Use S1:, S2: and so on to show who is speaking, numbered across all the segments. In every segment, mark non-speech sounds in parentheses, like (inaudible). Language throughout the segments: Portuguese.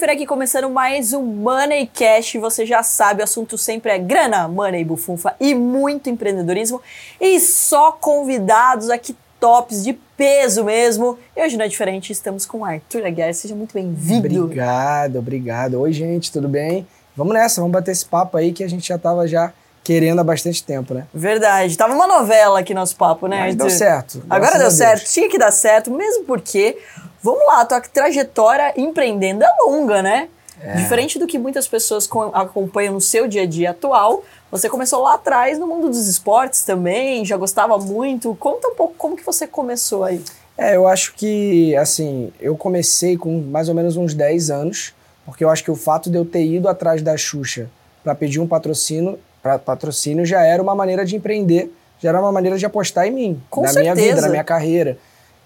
S1: Pfeiffer aqui começando mais um Money Cash. Você já sabe, o assunto sempre é grana, money, bufunfa e muito empreendedorismo. E só convidados aqui tops de peso mesmo. E hoje não é diferente, estamos com o Arthur Aguiar. Seja muito bem-vindo.
S2: Obrigado, obrigado. Oi, gente, tudo bem? Vamos nessa, vamos bater esse papo aí que a gente já tava já querendo há bastante tempo, né?
S1: Verdade. Tava uma novela aqui nosso papo, né?
S2: Mas deu certo.
S1: Agora deu certo. Tinha que dar certo, mesmo porque Vamos lá, tua trajetória empreendendo é longa, né? É. Diferente do que muitas pessoas acompanham no seu dia a dia atual, você começou lá atrás no mundo dos esportes também, já gostava muito. Conta um pouco como que você começou aí.
S2: É, eu acho que, assim, eu comecei com mais ou menos uns 10 anos, porque eu acho que o fato de eu ter ido atrás da Xuxa para pedir um patrocínio, pra, patrocínio já era uma maneira de empreender, já era uma maneira de apostar em mim,
S1: com
S2: na
S1: certeza.
S2: minha vida, na minha carreira.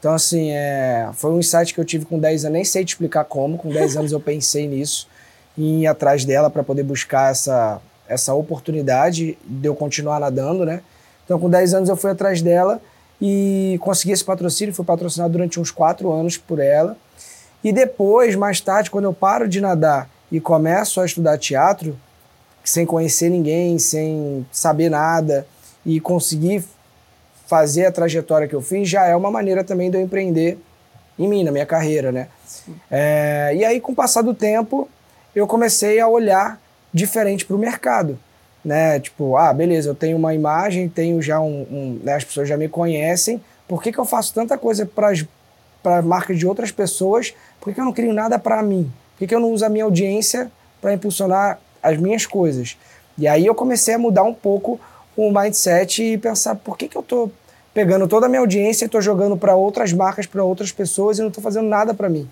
S2: Então, assim, é, foi um insight que eu tive com 10 anos, nem sei te explicar como, com 10 anos eu pensei nisso, em ir atrás dela para poder buscar essa, essa oportunidade de eu continuar nadando, né? Então, com 10 anos eu fui atrás dela e consegui esse patrocínio, fui patrocinado durante uns 4 anos por ela. E depois, mais tarde, quando eu paro de nadar e começo a estudar teatro, sem conhecer ninguém, sem saber nada, e conseguir fazer a trajetória que eu fiz já é uma maneira também de eu empreender em mim, na minha carreira, né? É, e aí, com o passar do tempo, eu comecei a olhar diferente para o mercado, né? Tipo, ah, beleza, eu tenho uma imagem, tenho já um, um né, as pessoas já me conhecem, por que, que eu faço tanta coisa para marcas de outras pessoas? Por que, que eu não crio nada para mim? Por que, que eu não uso a minha audiência para impulsionar as minhas coisas? E aí eu comecei a mudar um pouco o mindset e pensar por que, que eu estou pegando toda a minha audiência e estou jogando para outras marcas, para outras pessoas e não estou fazendo nada para mim.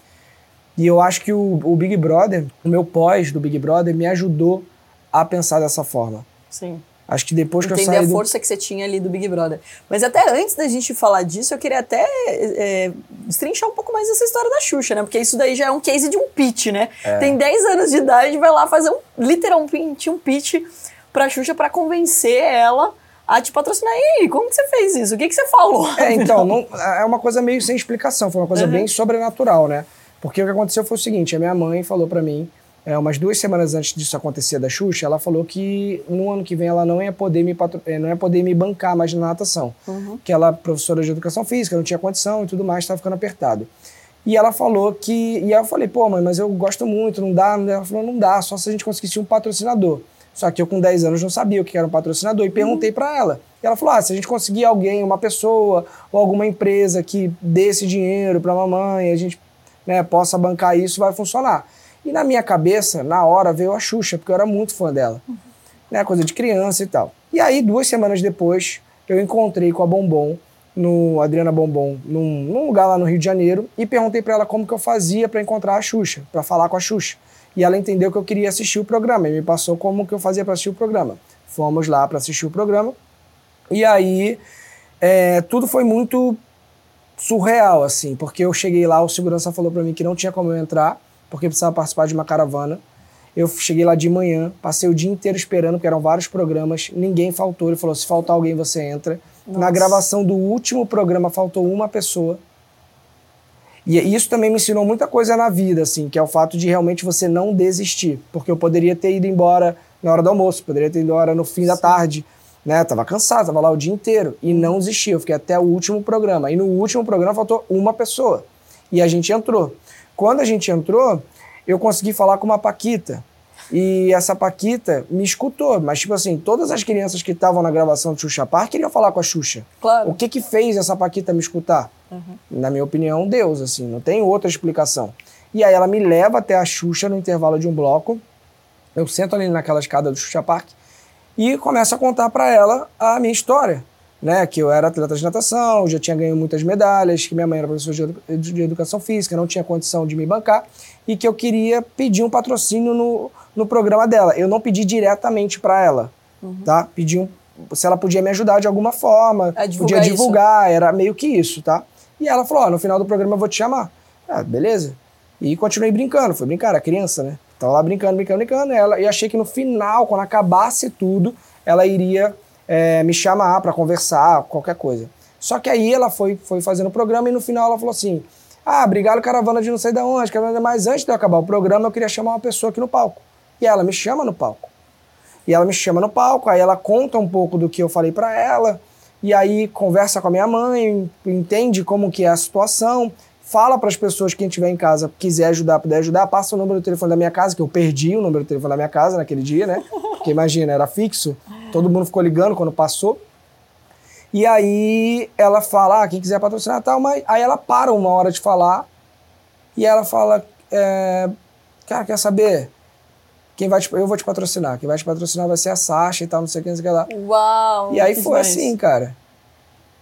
S2: E eu acho que o, o, Big Brother, o meu pós do Big Brother, me ajudou a pensar dessa forma.
S1: Sim.
S2: Acho que depois
S1: Entender
S2: que eu saí.
S1: Entender a força que você tinha ali do Big Brother. Mas até antes da gente falar disso, eu queria até é, destrinchar um pouco mais essa história da Xuxa, né? Porque isso daí já é um case de um pitch, né? É. Tem 10 anos de idade, vai lá fazer um, literalmente um pitch pra Xuxa para convencer ela a te patrocinar. E aí, como que você fez isso? O que, que você falou?
S2: É, então, (laughs) não, é uma coisa meio sem explicação, foi uma coisa uhum. bem sobrenatural, né? Porque o que aconteceu foi o seguinte: a minha mãe falou para mim, é, umas duas semanas antes disso acontecer da Xuxa, ela falou que no ano que vem ela não ia poder me, patro... É, não ia poder me bancar mais na natação. Uhum. Que ela, professora de educação física, não tinha condição e tudo mais, estava ficando apertado. E ela falou que. E aí eu falei, pô, mãe, mas eu gosto muito, não dá. Ela falou, não dá, só se a gente conseguisse um patrocinador. Só que eu, com 10 anos, não sabia o que era um patrocinador e perguntei uhum. para ela. E ela falou: ah, se a gente conseguir alguém, uma pessoa ou alguma empresa que dê esse dinheiro para a mamãe, a gente né, possa bancar isso, vai funcionar. E na minha cabeça, na hora, veio a Xuxa, porque eu era muito fã dela. Uhum. Né, coisa de criança e tal. E aí, duas semanas depois, eu encontrei com a Bombom, no Adriana Bombom, num, num lugar lá no Rio de Janeiro, e perguntei para ela como que eu fazia para encontrar a Xuxa, para falar com a Xuxa e ela entendeu que eu queria assistir o programa e me passou como que eu fazia para assistir o programa. Fomos lá para assistir o programa e aí é, tudo foi muito surreal, assim, porque eu cheguei lá, o segurança falou para mim que não tinha como eu entrar, porque precisava participar de uma caravana. Eu cheguei lá de manhã, passei o dia inteiro esperando, porque eram vários programas, ninguém faltou. Ele falou: se faltar alguém, você entra. Nossa. Na gravação do último programa, faltou uma pessoa. E isso também me ensinou muita coisa na vida, assim, que é o fato de realmente você não desistir. Porque eu poderia ter ido embora na hora do almoço, poderia ter ido embora no fim Sim. da tarde, né? Tava cansado, tava lá o dia inteiro. E não desisti, eu fiquei até o último programa. E no último programa faltou uma pessoa. E a gente entrou. Quando a gente entrou, eu consegui falar com uma Paquita. E essa Paquita me escutou, mas tipo assim, todas as crianças que estavam na gravação do Xuxa Park queriam falar com a Xuxa.
S1: Claro.
S2: O que que fez essa Paquita me escutar? Uhum. Na minha opinião, Deus, assim, não tem outra explicação. E aí ela me leva até a Xuxa no intervalo de um bloco. Eu sento ali naquela escada do Xuxa Park e começo a contar para ela a minha história. Né, que eu era atleta de natação, já tinha ganho muitas medalhas, que minha mãe era professora de, de educação física, não tinha condição de me bancar e que eu queria pedir um patrocínio no, no programa dela. Eu não pedi diretamente para ela, uhum. tá? Pedi um, se ela podia me ajudar de alguma forma, podia divulgar, isso. era meio que isso, tá? E ela falou: oh, no final do programa eu vou te chamar. Ah, beleza. E continuei brincando, foi brincar, era criança, né? Tava lá brincando, brincando, brincando. E, ela, e achei que no final, quando acabasse tudo, ela iria é, me chamar para conversar, qualquer coisa. Só que aí ela foi, foi fazendo o programa e no final ela falou assim: Ah, obrigado, caravana de não sei de onde, caravana, mas antes de eu acabar o programa, eu queria chamar uma pessoa aqui no palco. E ela me chama no palco. E ela me chama no palco, aí ela conta um pouco do que eu falei para ela, e aí conversa com a minha mãe, entende como que é a situação, fala para as pessoas quem estiver em casa, quiser ajudar, puder ajudar, passa o número do telefone da minha casa, que eu perdi o número do telefone da minha casa naquele dia, né? Porque imagina, era fixo, todo mundo ficou ligando quando passou. E aí ela fala, ah, quem quiser patrocinar tal, mas aí ela para uma hora de falar e ela fala, é, cara, quer saber? Quem vai te, eu vou te patrocinar. Quem vai te patrocinar vai ser a Sasha e tal, não sei o que, não sei o que lá.
S1: Uau!
S2: E aí foi demais. assim, cara.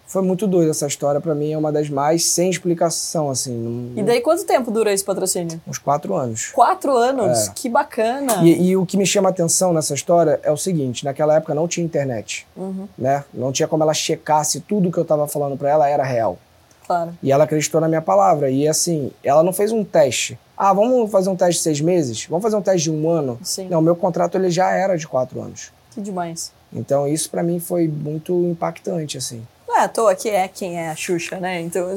S2: Foi muito doido essa história, para mim é uma das mais sem explicação, assim.
S1: Não... E daí quanto tempo dura esse patrocínio?
S2: Uns quatro anos.
S1: Quatro anos? É. Que bacana!
S2: E, e, o que me chama atenção nessa história é o seguinte, naquela época não tinha internet, uhum. né? Não tinha como ela checar se tudo que eu tava falando para ela era real.
S1: Claro.
S2: E ela acreditou na minha palavra. E assim, ela não fez um teste. Ah, vamos fazer um teste de seis meses? Vamos fazer um teste de um ano?
S1: Sim.
S2: Não, meu contrato ele já era de quatro anos.
S1: Que demais.
S2: Então isso para mim foi muito impactante, assim.
S1: Não é à toa que é quem é a Xuxa, né? Então,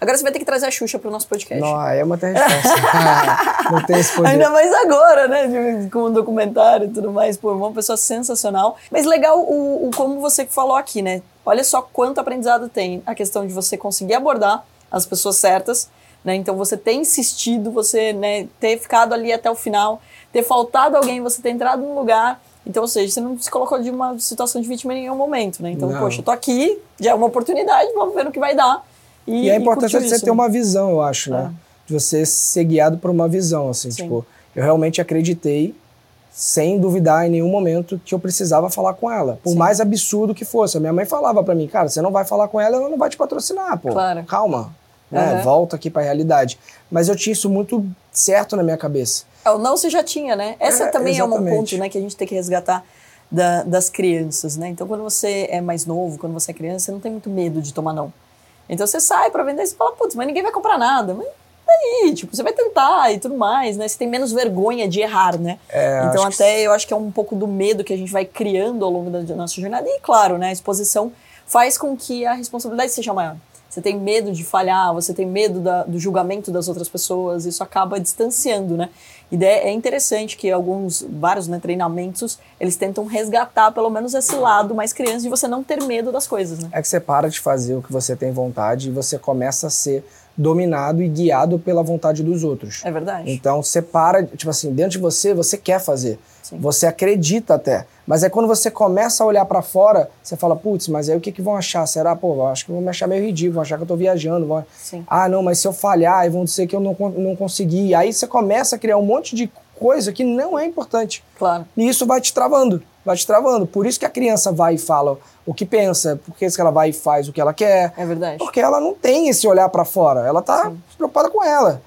S1: agora você vai ter que trazer a Xuxa pro nosso podcast.
S2: Não, é uma resposta. (laughs) (laughs) não tem esse poder.
S1: Ainda mais agora, né? Com um documentário e tudo mais. Pô, uma pessoa sensacional. Mas legal o, o como você falou aqui, né? Olha só quanto aprendizado tem a questão de você conseguir abordar as pessoas certas, né? Então você ter insistido, você né, ter ficado ali até o final, ter faltado alguém, você ter entrado num lugar então, ou seja, você não se colocou de uma situação de vítima em nenhum momento, né? Então, não. poxa, eu tô aqui, já é uma oportunidade, vamos ver no que vai dar.
S2: E, e é importante você isso, ter né? uma visão, eu acho, né? É. De você ser guiado por uma visão, assim, Sim. tipo, eu realmente acreditei, sem duvidar em nenhum momento, que eu precisava falar com ela. Por Sim. mais absurdo que fosse. A minha mãe falava para mim, cara, você não vai falar com ela, ela não vai te patrocinar, pô.
S1: Claro.
S2: Calma. Né? Uhum. Volta aqui pra realidade. Mas eu tinha isso muito certo na minha cabeça.
S1: É, o não você já tinha, né? Essa é, também exatamente. é um ponto né, que a gente tem que resgatar da, das crianças, né? Então, quando você é mais novo, quando você é criança, você não tem muito medo de tomar não. Então, você sai para vender e fala, putz, mas ninguém vai comprar nada. Mas aí, tipo, você vai tentar e tudo mais, né? Você tem menos vergonha de errar, né?
S2: É,
S1: então, até que... eu acho que é um pouco do medo que a gente vai criando ao longo da nossa jornada. E, claro, né? A exposição faz com que a responsabilidade seja maior você tem medo de falhar, você tem medo da, do julgamento das outras pessoas, isso acaba distanciando, né? E é interessante que alguns, vários né, treinamentos, eles tentam resgatar pelo menos esse lado mais criança de você não ter medo das coisas, né?
S2: É que você para de fazer o que você tem vontade e você começa a ser dominado e guiado pela vontade dos outros.
S1: É verdade.
S2: Então você para, tipo assim, dentro de você, você quer fazer. Sim. Você acredita até. Mas é quando você começa a olhar para fora, você fala, putz, mas aí o que, que vão achar? Será, pô, acho que vão me achar meio ridículo, vão achar que eu tô viajando. Vão... Ah, não, mas se eu falhar, aí vão dizer que eu não, não consegui. Aí você começa a criar um monte de coisa que não é importante.
S1: Claro.
S2: E isso vai te travando, vai te travando. Por isso que a criança vai e fala o que pensa, por que ela vai e faz o que ela quer.
S1: É verdade.
S2: Porque ela não tem esse olhar para fora, ela tá Sim. preocupada com ela.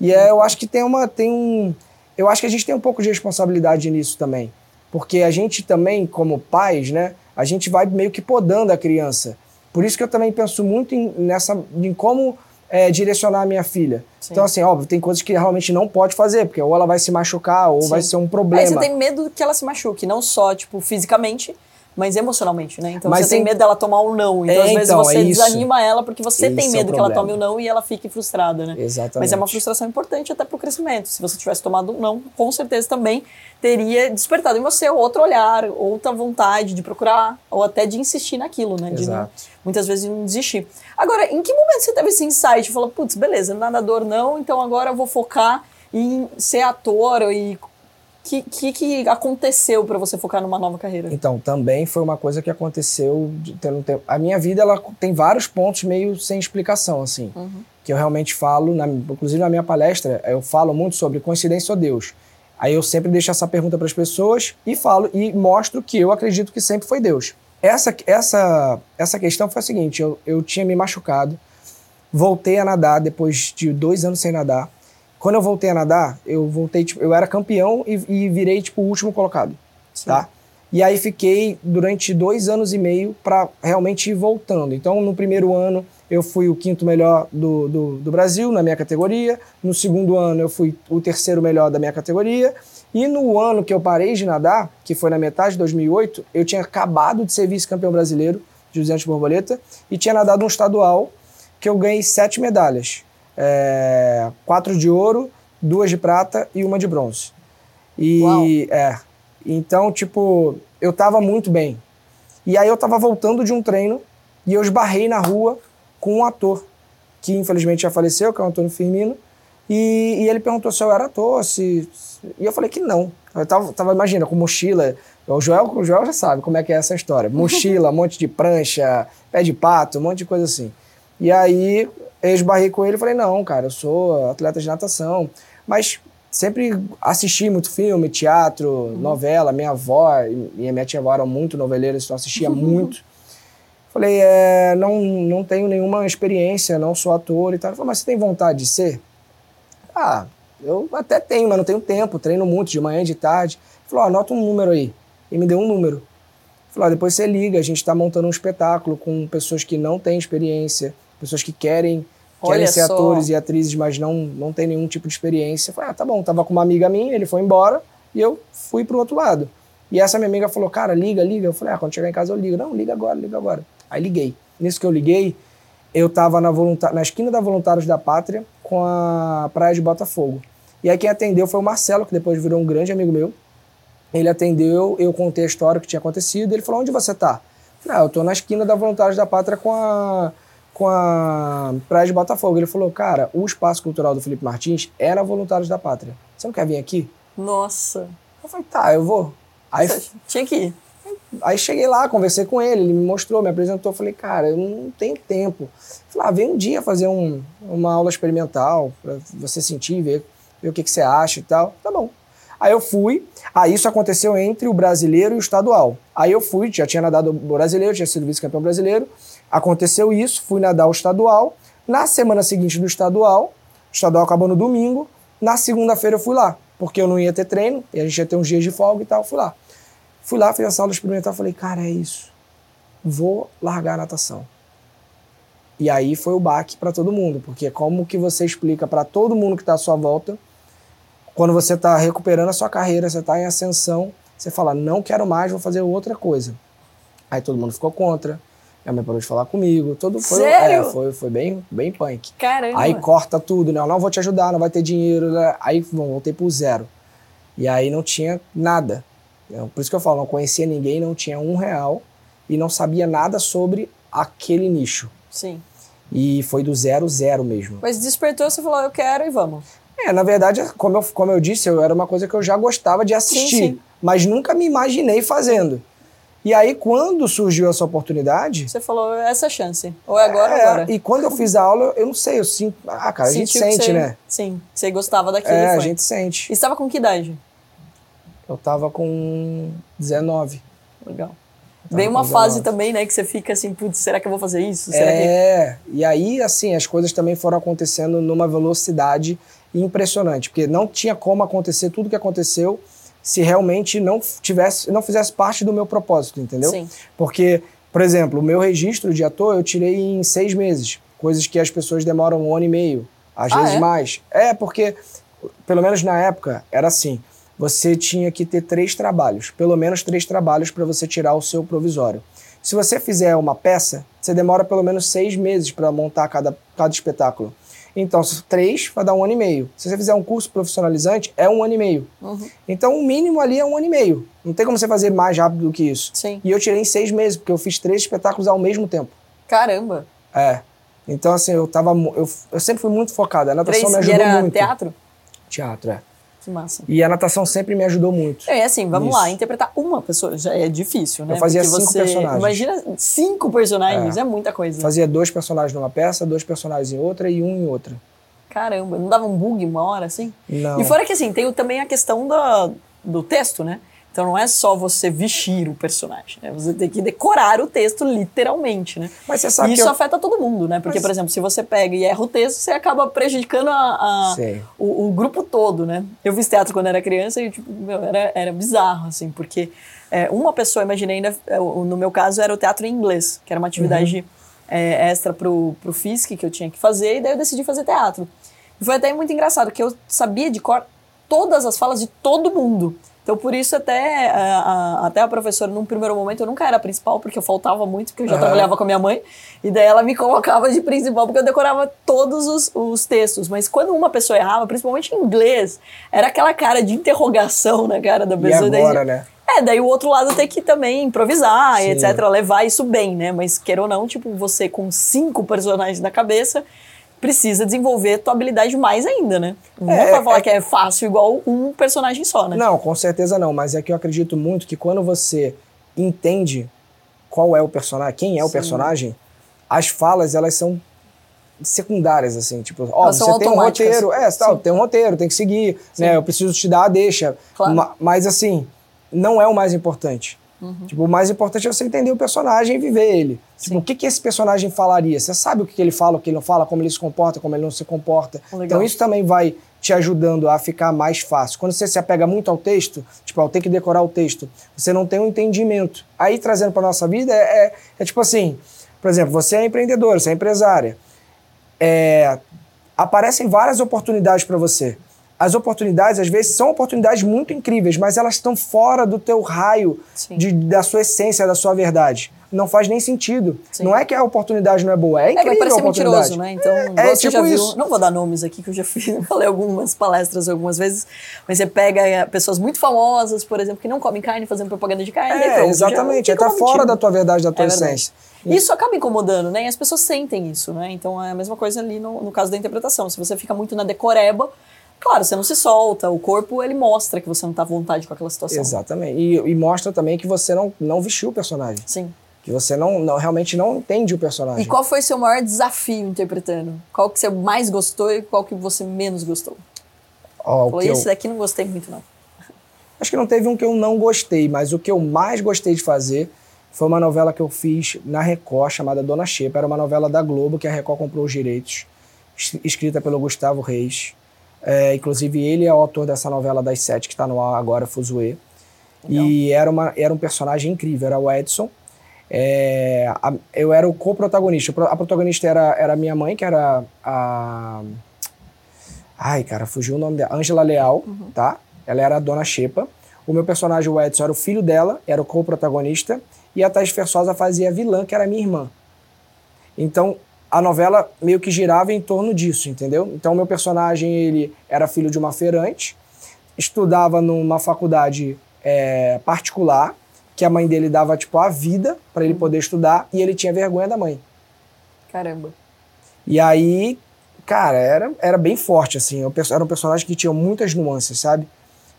S2: E é, eu acho que tem uma tem um eu acho que a gente tem um pouco de responsabilidade nisso também. Porque a gente também, como pais, né, a gente vai meio que podando a criança. Por isso que eu também penso muito em, nessa, em como é, direcionar a minha filha. Sim. Então, assim, óbvio, tem coisas que realmente não pode fazer, porque ou ela vai se machucar, ou Sim. vai ser um problema. Aí
S1: você tem medo que ela se machuque, não só, tipo, fisicamente, mas emocionalmente, né? Então mas você tem medo dela tomar um não. Então, é, às vezes, então, você é desanima ela porque você tem é medo é que ela tome um não e ela fique frustrada, né?
S2: Exatamente.
S1: Mas é uma frustração importante até pro crescimento. Se você tivesse tomado um não, com certeza também teria despertado em você outro olhar, outra vontade de procurar, ou até de insistir naquilo, né? De não, muitas vezes não desistir. Agora, em que momento você teve esse insight? Falou, putz, beleza, nadador não, então agora eu vou focar em ser ator e que, que, que aconteceu para você focar numa nova carreira?
S2: Então, também foi uma coisa que aconteceu tendo tempo. A minha vida ela tem vários pontos meio sem explicação, assim. Uhum. Que eu realmente falo, na, inclusive na minha palestra, eu falo muito sobre coincidência ou Deus. Aí eu sempre deixo essa pergunta para as pessoas e falo e mostro que eu acredito que sempre foi Deus. Essa, essa, essa questão foi a seguinte: eu, eu tinha me machucado, voltei a nadar depois de dois anos sem nadar. Quando eu voltei a nadar, eu voltei, tipo, eu era campeão e, e virei, tipo, o último colocado, Sim. tá? E aí fiquei durante dois anos e meio para realmente ir voltando. Então, no primeiro ano, eu fui o quinto melhor do, do, do, Brasil na minha categoria. No segundo ano, eu fui o terceiro melhor da minha categoria. E no ano que eu parei de nadar, que foi na metade de 2008, eu tinha acabado de ser vice-campeão brasileiro de 200 borboleta e tinha nadado um estadual que eu ganhei sete medalhas. É, quatro de ouro, duas de prata e uma de bronze. E
S1: Uau.
S2: é. Então, tipo, eu tava muito bem. E aí eu tava voltando de um treino e eu esbarrei na rua com um ator que infelizmente já faleceu, que é o Antônio Firmino. E, e ele perguntou se eu era ator, se, se- E eu falei que não. Eu tava, tava imagina, com mochila. O Joel, o Joel já sabe como é que é essa história. Mochila, (laughs) um monte de prancha, pé de pato, um monte de coisa assim. E aí eu esbarrei com ele e falei, não, cara, eu sou atleta de natação. Mas sempre assisti muito filme, teatro, novela. Minha avó e minha tia avó eram muito noveleiras, então assistia muito. Falei, é, não, não tenho nenhuma experiência, não sou ator e tal. Ele falou, mas você tem vontade de ser? Ah, eu até tenho, mas não tenho tempo, treino muito, de manhã e de tarde. Ele falou, anota um número aí. E me deu um número. Ele falou, depois você liga, a gente está montando um espetáculo com pessoas que não têm experiência, pessoas que querem, querem
S1: Olha
S2: ser
S1: só.
S2: atores e atrizes, mas não, não tem nenhum tipo de experiência. Eu falei, ah, tá bom, tava com uma amiga minha, ele foi embora e eu fui pro outro lado. E essa minha amiga falou, cara, liga, liga. Eu falei, ah, quando chegar em casa eu ligo. Não, liga agora, liga agora. Aí liguei. Nisso que eu liguei, eu tava na, na esquina da Voluntários da Pátria com a Praia de Botafogo. E aí quem atendeu foi o Marcelo, que depois virou um grande amigo meu. Ele atendeu, eu contei a história que tinha acontecido. Ele falou: Onde você tá? Eu falei: Ah, eu tô na esquina da Voluntários da Pátria com a, com a Praia de Botafogo. Ele falou: Cara, o espaço cultural do Felipe Martins era Voluntários da Pátria. Você não quer vir aqui?
S1: Nossa.
S2: Eu falei: Tá, eu vou. Aí,
S1: Você tinha que ir.
S2: aí cheguei lá, conversei com ele, ele me mostrou, me apresentou. Falei: Cara, eu não tenho tempo. Falei: Ah, vem um dia fazer um, uma aula experimental pra você sentir, ver, ver o que, que você acha e tal. Tá bom. Aí eu fui. Aí isso aconteceu entre o brasileiro e o estadual. Aí eu fui, já tinha nadado o brasileiro, tinha sido vice-campeão brasileiro. Aconteceu isso, fui nadar o estadual. Na semana seguinte do estadual, o estadual acabou no domingo. Na segunda-feira eu fui lá, porque eu não ia ter treino, e a gente ia ter uns dias de folga e tal. Fui lá. Fui lá, fiz essa aula experimental, falei, cara, é isso. Vou largar a natação. E aí foi o baque para todo mundo, porque como que você explica para todo mundo que está à sua volta, quando você está recuperando a sua carreira, você está em ascensão, você fala, não quero mais, vou fazer outra coisa. Aí todo mundo ficou contra, minha mãe parou de falar comigo, todo foi,
S1: Sério?
S2: é, foi, foi bem, bem punk.
S1: Caramba.
S2: Aí corta tudo, né? Eu não vou te ajudar, não vai ter dinheiro. né? Aí bom, voltei pro zero. E aí não tinha nada. Eu- Por isso que eu falo, não conhecia ninguém, não tinha um real e não sabia nada sobre aquele nicho.
S1: Sim.
S2: E foi do zero, zero mesmo.
S1: Mas despertou, você falou, eu quero e vamos.
S2: É, na verdade, como eu, como eu disse, eu, era uma coisa que eu já gostava de assistir,
S1: sim.
S2: mas nunca me imaginei fazendo. E aí, quando surgiu essa oportunidade,
S1: Você falou, essa é a chance. Ou é agora ou
S2: é,
S1: agora.
S2: e quando eu fiz a aula, eu não sei, eu sinto. Ah, cara, a gente
S1: Sentiu que
S2: sente,
S1: você-
S2: né?
S1: Sim, que você gostava daquilo
S2: É,
S1: e
S2: a
S1: foi.
S2: gente sente.
S1: E você estava com que idade?
S2: Eu tava com 19.
S1: Legal.
S2: Tava
S1: Bem
S2: com
S1: uma fase
S2: 19.
S1: também, né, que você fica assim, putz, será que eu vou fazer isso? Será que...
S2: É, e aí, assim, as coisas também foram acontecendo numa velocidade impressionante, porque não tinha como acontecer tudo que aconteceu se realmente não tivesse, não fizesse parte do meu propósito, entendeu?
S1: Sim.
S2: Porque, por exemplo, o meu registro de ator eu tirei em seis meses, coisas que as pessoas demoram um ano e meio, às
S1: Ah,
S2: vezes
S1: é?
S2: mais. É, porque, pelo menos na época, era assim: você tinha que ter três trabalhos, pelo menos três trabalhos para você tirar o seu provisório. Se você fizer uma peça, você demora pelo menos seis meses para montar cada, cada espetáculo. Então, três vai dar um ano e meio. Se você fizer um curso profissionalizante, é um ano e meio.
S1: Uhum.
S2: Então, o mínimo ali é um ano e meio. Não tem como você fazer mais rápido do que isso.
S1: Sim.
S2: E eu tirei em seis meses, porque eu fiz três espetáculos ao mesmo tempo.
S1: Caramba.
S2: É. Então, assim, eu tava. Eu, eu sempre fui muito focado. A natação
S1: Três,
S2: me
S1: e
S2: ajudou
S1: era
S2: muito.
S1: teatro?
S2: Teatro, é.
S1: Que massa.
S2: E a natação sempre me ajudou muito.
S1: É assim, vamos lá, interpretar uma pessoa já é difícil, né?
S2: Eu fazia
S1: Porque
S2: cinco
S1: você,
S2: personagens.
S1: Imagina cinco personagens, é, muita coisa.
S2: Fazia dois personagens numa peça, dois personagens em outra e um em outra.
S1: Caramba, não dava um bug uma hora assim?
S2: Não.
S1: E fora que assim, tem também a questão da, do texto, né? Então não é só você vestir o personagem, né? Você tem que decorar o texto literalmente, né?
S2: Mas você sabe
S1: e isso
S2: eu...
S1: afeta todo mundo, né? Porque,
S2: Mas-
S1: por exemplo, se você pega e erra o texto, você acaba prejudicando a, a- o, o grupo todo, né? Eu fiz teatro quando era criança e, tipo, meu, era, era bizarro, assim, porque é, uma pessoa, imaginei, ainda, é, no meu caso, era o teatro em inglês, que era uma atividade é, extra pro, pro FISC que eu tinha que fazer, e daí eu decidi fazer teatro. E foi até muito engraçado, que eu sabia de cor todas as falas de todo mundo. Então, por isso, até a, a, até a professora, num primeiro momento, eu nunca era principal, porque eu faltava muito, porque eu já uhum. trabalhava com a minha mãe. E daí ela me colocava de principal, porque eu decorava todos os, os textos. Mas quando uma pessoa errava, principalmente em inglês, era aquela cara de interrogação na cara da pessoa.
S2: E agora, daí, né?
S1: É, daí o outro lado tem que também improvisar, Sim. etc., levar isso bem, né? Mas queira ou não, tipo, você com cinco personagens na cabeça precisa desenvolver tua habilidade mais ainda, né? Não é, pra falar é... que é fácil igual um personagem só, né?
S2: Não, com certeza não, mas é que eu acredito muito que quando você entende qual é o personagem, quem é o personagem, as falas, elas são secundárias, assim, tipo, ó, você tem um roteiro, é, tal, tem um roteiro, tem que seguir, Sim. né, eu preciso te dar a deixa, claro. mas assim, não é o mais importante. Uhum. Tipo, o mais importante é você entender o personagem e viver ele. Tipo, o que, que esse personagem falaria? Você sabe o que, que ele fala, o que ele não fala, como ele se comporta, como ele não se comporta. Legal. Então isso também vai te ajudando a ficar mais fácil. Quando você se apega muito ao texto, tipo, ao ter que decorar o texto, você não tem um entendimento. Aí, trazendo para nossa vida, é, é, é, tipo assim, por exemplo, você é empreendedor, você é empresária. É, aparecem várias oportunidades para você as oportunidades, às vezes, são oportunidades muito incríveis, mas elas estão fora do teu raio, de, da sua essência, da sua verdade. Não faz nem sentido. Sim. Não é que a oportunidade não é boa, é incrível é, vai parecer mentiroso,
S1: né? Então, é, é tipo já viu, isso. não vou dar nomes aqui, que eu já (laughs) fiz, falei algumas palestras algumas vezes, mas você pega eh, pessoas muito famosas, por exemplo, que não comem carne, fazendo propaganda de carne.
S2: É, pronto, exatamente. É tá fora da tua verdade, da tua é essência.
S1: Isso acaba incomodando, né? E as pessoas sentem isso, né? Então, é a mesma coisa ali no, no caso da interpretação. Se você fica muito na decoreba, Claro, você não se solta, o corpo ele mostra que você não está à vontade com aquela situação.
S2: Exatamente. E, e, mostra também que você não, não vestiu o personagem.
S1: Sim.
S2: Que você não, não realmente não entende o personagem.
S1: E qual foi seu maior desafio interpretando? Qual que você mais gostou e qual que você menos gostou? Oh, Falou, esse eu... daqui não gostei muito, não. (laughs)
S2: Acho que não teve um que eu não gostei, mas o que eu mais gostei de fazer foi uma novela que eu fiz na Record, chamada Dona Xepa. Era uma novela da Globo, que a Record comprou os direitos, escrita pelo Gustavo Reis. É, inclusive, ele é o autor dessa novela das sete que está no ar agora, Fuzue. E era, uma, era um personagem incrível, era o Edson. É, a, eu era o co-protagonista. A protagonista era, era minha mãe, que era a. Ai, cara, fugiu o nome dela. Angela Leal, uhum. tá? Ela era a dona Xepa. O meu personagem, o Edson, era o filho dela, era o co-protagonista. E a Thais Fersosa fazia a vilã, que era minha irmã. Então, a novela meio que girava em torno disso, entendeu? Então, meu personagem, ele era filho de uma feirante, estudava numa faculdade é, particular, que a mãe dele dava, tipo, a vida para ele poder estudar, e ele tinha vergonha da mãe.
S1: Caramba.
S2: E aí, cara, era, era bem forte, assim. Era um personagem que tinha muitas nuances, sabe?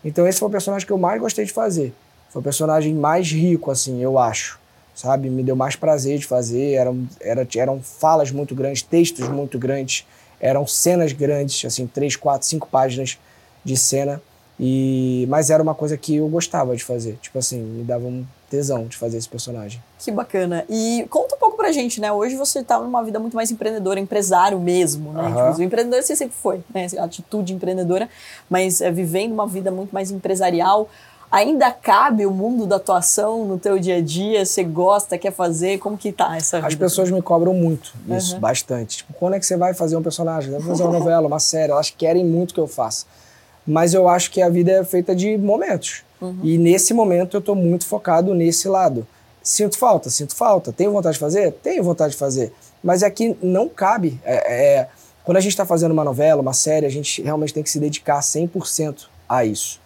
S2: Então, esse foi o personagem que eu mais gostei de fazer. Foi o personagem mais rico, assim, eu acho sabe? Me deu mais prazer de fazer. Eram, era, eram falas muito grandes, textos muito grandes, eram cenas grandes, assim, três, quatro, cinco páginas de cena. E, mas era uma coisa que eu gostava de fazer. Tipo assim, me dava um tesão de fazer esse personagem.
S1: Que bacana. E conta um pouco pra gente, né? Hoje você tá numa vida muito mais empreendedora, empresário mesmo, né? Uhum. Tipo, o empreendedor você sempre foi, né? Atitude empreendedora, mas é, vivendo uma vida muito mais empresarial ainda cabe o mundo da atuação no teu dia a dia? Você gosta, quer fazer? Como que tá essa vida?
S2: As pessoas me cobram muito isso, uhum. bastante. Tipo, quando é que você vai fazer um personagem? Vai fazer uma novela, uma série? Elas querem muito que eu faça. Mas eu acho que a vida é feita de momentos. Uhum. E nesse momento eu estou muito focado nesse lado. Sinto falta, sinto falta. Tenho vontade de fazer? Tenho vontade de fazer. Mas é que não cabe. É, é, quando a gente está fazendo uma novela, uma série, a gente realmente tem que se dedicar 100% a isso.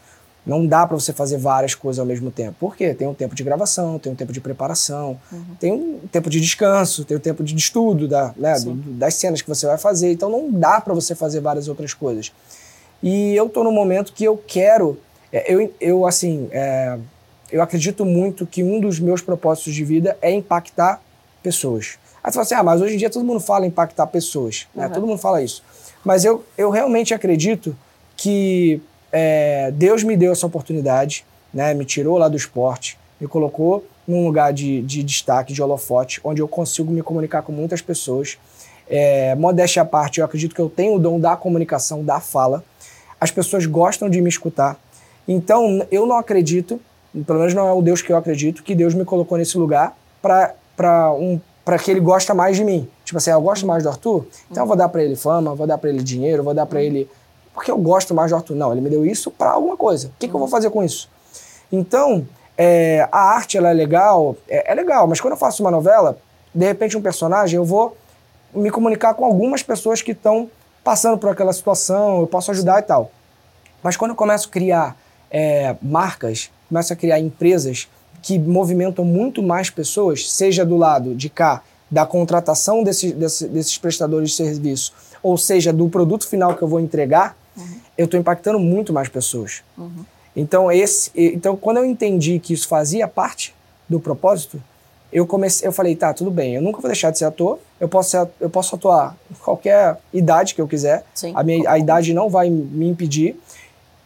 S2: Não dá para você fazer várias coisas ao mesmo tempo. Por quê? Tem um tempo de gravação, tem um tempo de preparação, uhum. tem um tempo de descanso, tem um tempo de estudo da, né, do, das cenas que você vai fazer. Então não dá para você fazer várias outras coisas. E eu tô no momento que eu quero. É, eu, eu assim, é, eu acredito muito que um dos meus propósitos de vida é impactar pessoas. Aí você fala assim, ah, mas hoje em dia todo mundo fala impactar pessoas. Né? Todo mundo fala isso. Mas eu, eu realmente acredito que é, Deus me deu essa oportunidade, né, me tirou lá do esporte, me colocou num lugar de, de destaque, de holofote, onde eu consigo me comunicar com muitas pessoas. É, modéstia à parte, eu acredito que eu tenho o dom da comunicação, da fala. As pessoas gostam de me escutar. Então, eu não acredito, pelo menos não é o Deus que eu acredito, que Deus me colocou nesse lugar para um, que ele gosta mais de mim. Tipo assim, ah, eu gosto mais do Arthur, então eu vou dar para ele fama, vou dar para ele dinheiro, vou dar para ele porque eu gosto mais do Arthur. Não, ele me deu isso para alguma coisa. O que, que, eu vou fazer com isso? Então, é, a arte ela é legal, é, é legal, mas quando eu faço uma novela, de repente um personagem, eu vou me comunicar com algumas pessoas que estão passando por aquela situação, eu posso ajudar e tal. Mas quando eu começo a criar é, marcas, começo a criar empresas que movimentam muito mais pessoas, seja do lado de cá, da contratação desse, desse, desses prestadores de serviço, ou seja, do produto final que eu vou entregar. Eu estou impactando muito mais pessoas. Uhum. Então, esse, então, quando eu entendi que isso fazia parte do propósito, eu comecei, eu falei, tá, tudo bem, eu nunca vou deixar de ser ator, eu posso, ser, eu posso atuar em qualquer idade que eu quiser, Sim, a, minha, a idade não vai me impedir.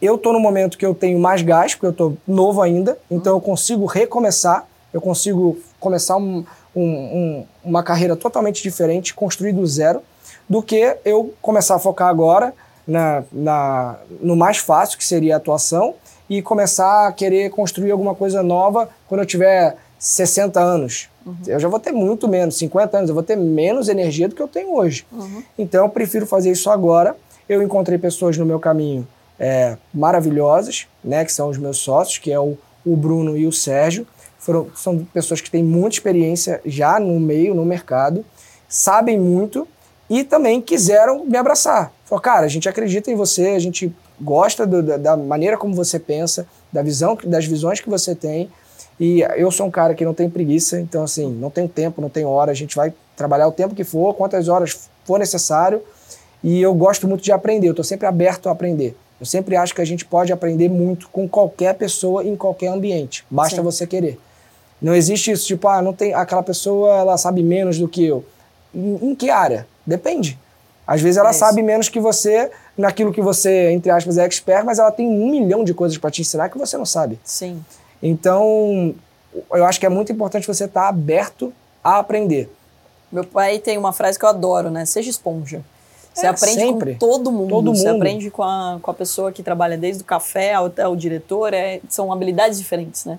S2: Eu tô no momento que eu tenho mais gás, porque eu tô novo ainda, então eu consigo recomeçar, eu consigo começar um, um, um, uma carreira totalmente diferente, construir do zero, do que eu começar a focar agora na, na, no mais fácil, que seria a atuação, e começar a querer construir alguma coisa nova quando eu tiver 60 anos. Uhum. Eu já vou ter muito menos, 50 anos, eu vou ter menos energia do que eu tenho hoje. Uhum. Então eu prefiro fazer isso agora. Eu encontrei pessoas no meu caminho é, maravilhosas, né, que são os meus sócios, que é o, o Bruno e o Sérgio. Foram, são pessoas que têm muita experiência já no meio, no mercado, sabem muito e também quiseram me abraçar. Falou, cara, a gente acredita em você, a gente gosta do, da, da, maneira como você pensa, da visão, das visões que você tem. E eu sou um cara que não tem preguiça, então assim, não tenho tempo, não tenho hora, a gente vai trabalhar o tempo que for, quantas horas for necessário. E eu gosto muito de aprender, eu estou sempre aberto a aprender. Eu sempre acho que a gente pode aprender muito com qualquer pessoa em qualquer ambiente. Basta Sim. você querer. Não existe isso, tipo, ah, não tem aquela pessoa, ela sabe menos do que eu. Em, em que área? Depende. Às vezes ela é sabe menos que você naquilo que você, entre aspas, é expert, mas ela tem um milhão de coisas para te ensinar que você não sabe.
S1: Sim.
S2: Então, eu acho que é muito importante você estar tá aberto a aprender.
S1: Meu pai tem uma frase que eu adoro, né? Seja esponja. Você é, aprende sempre. com todo mundo.
S2: todo mundo.
S1: Você aprende com a, com a pessoa que trabalha desde o café até o diretor. É, são habilidades diferentes, né?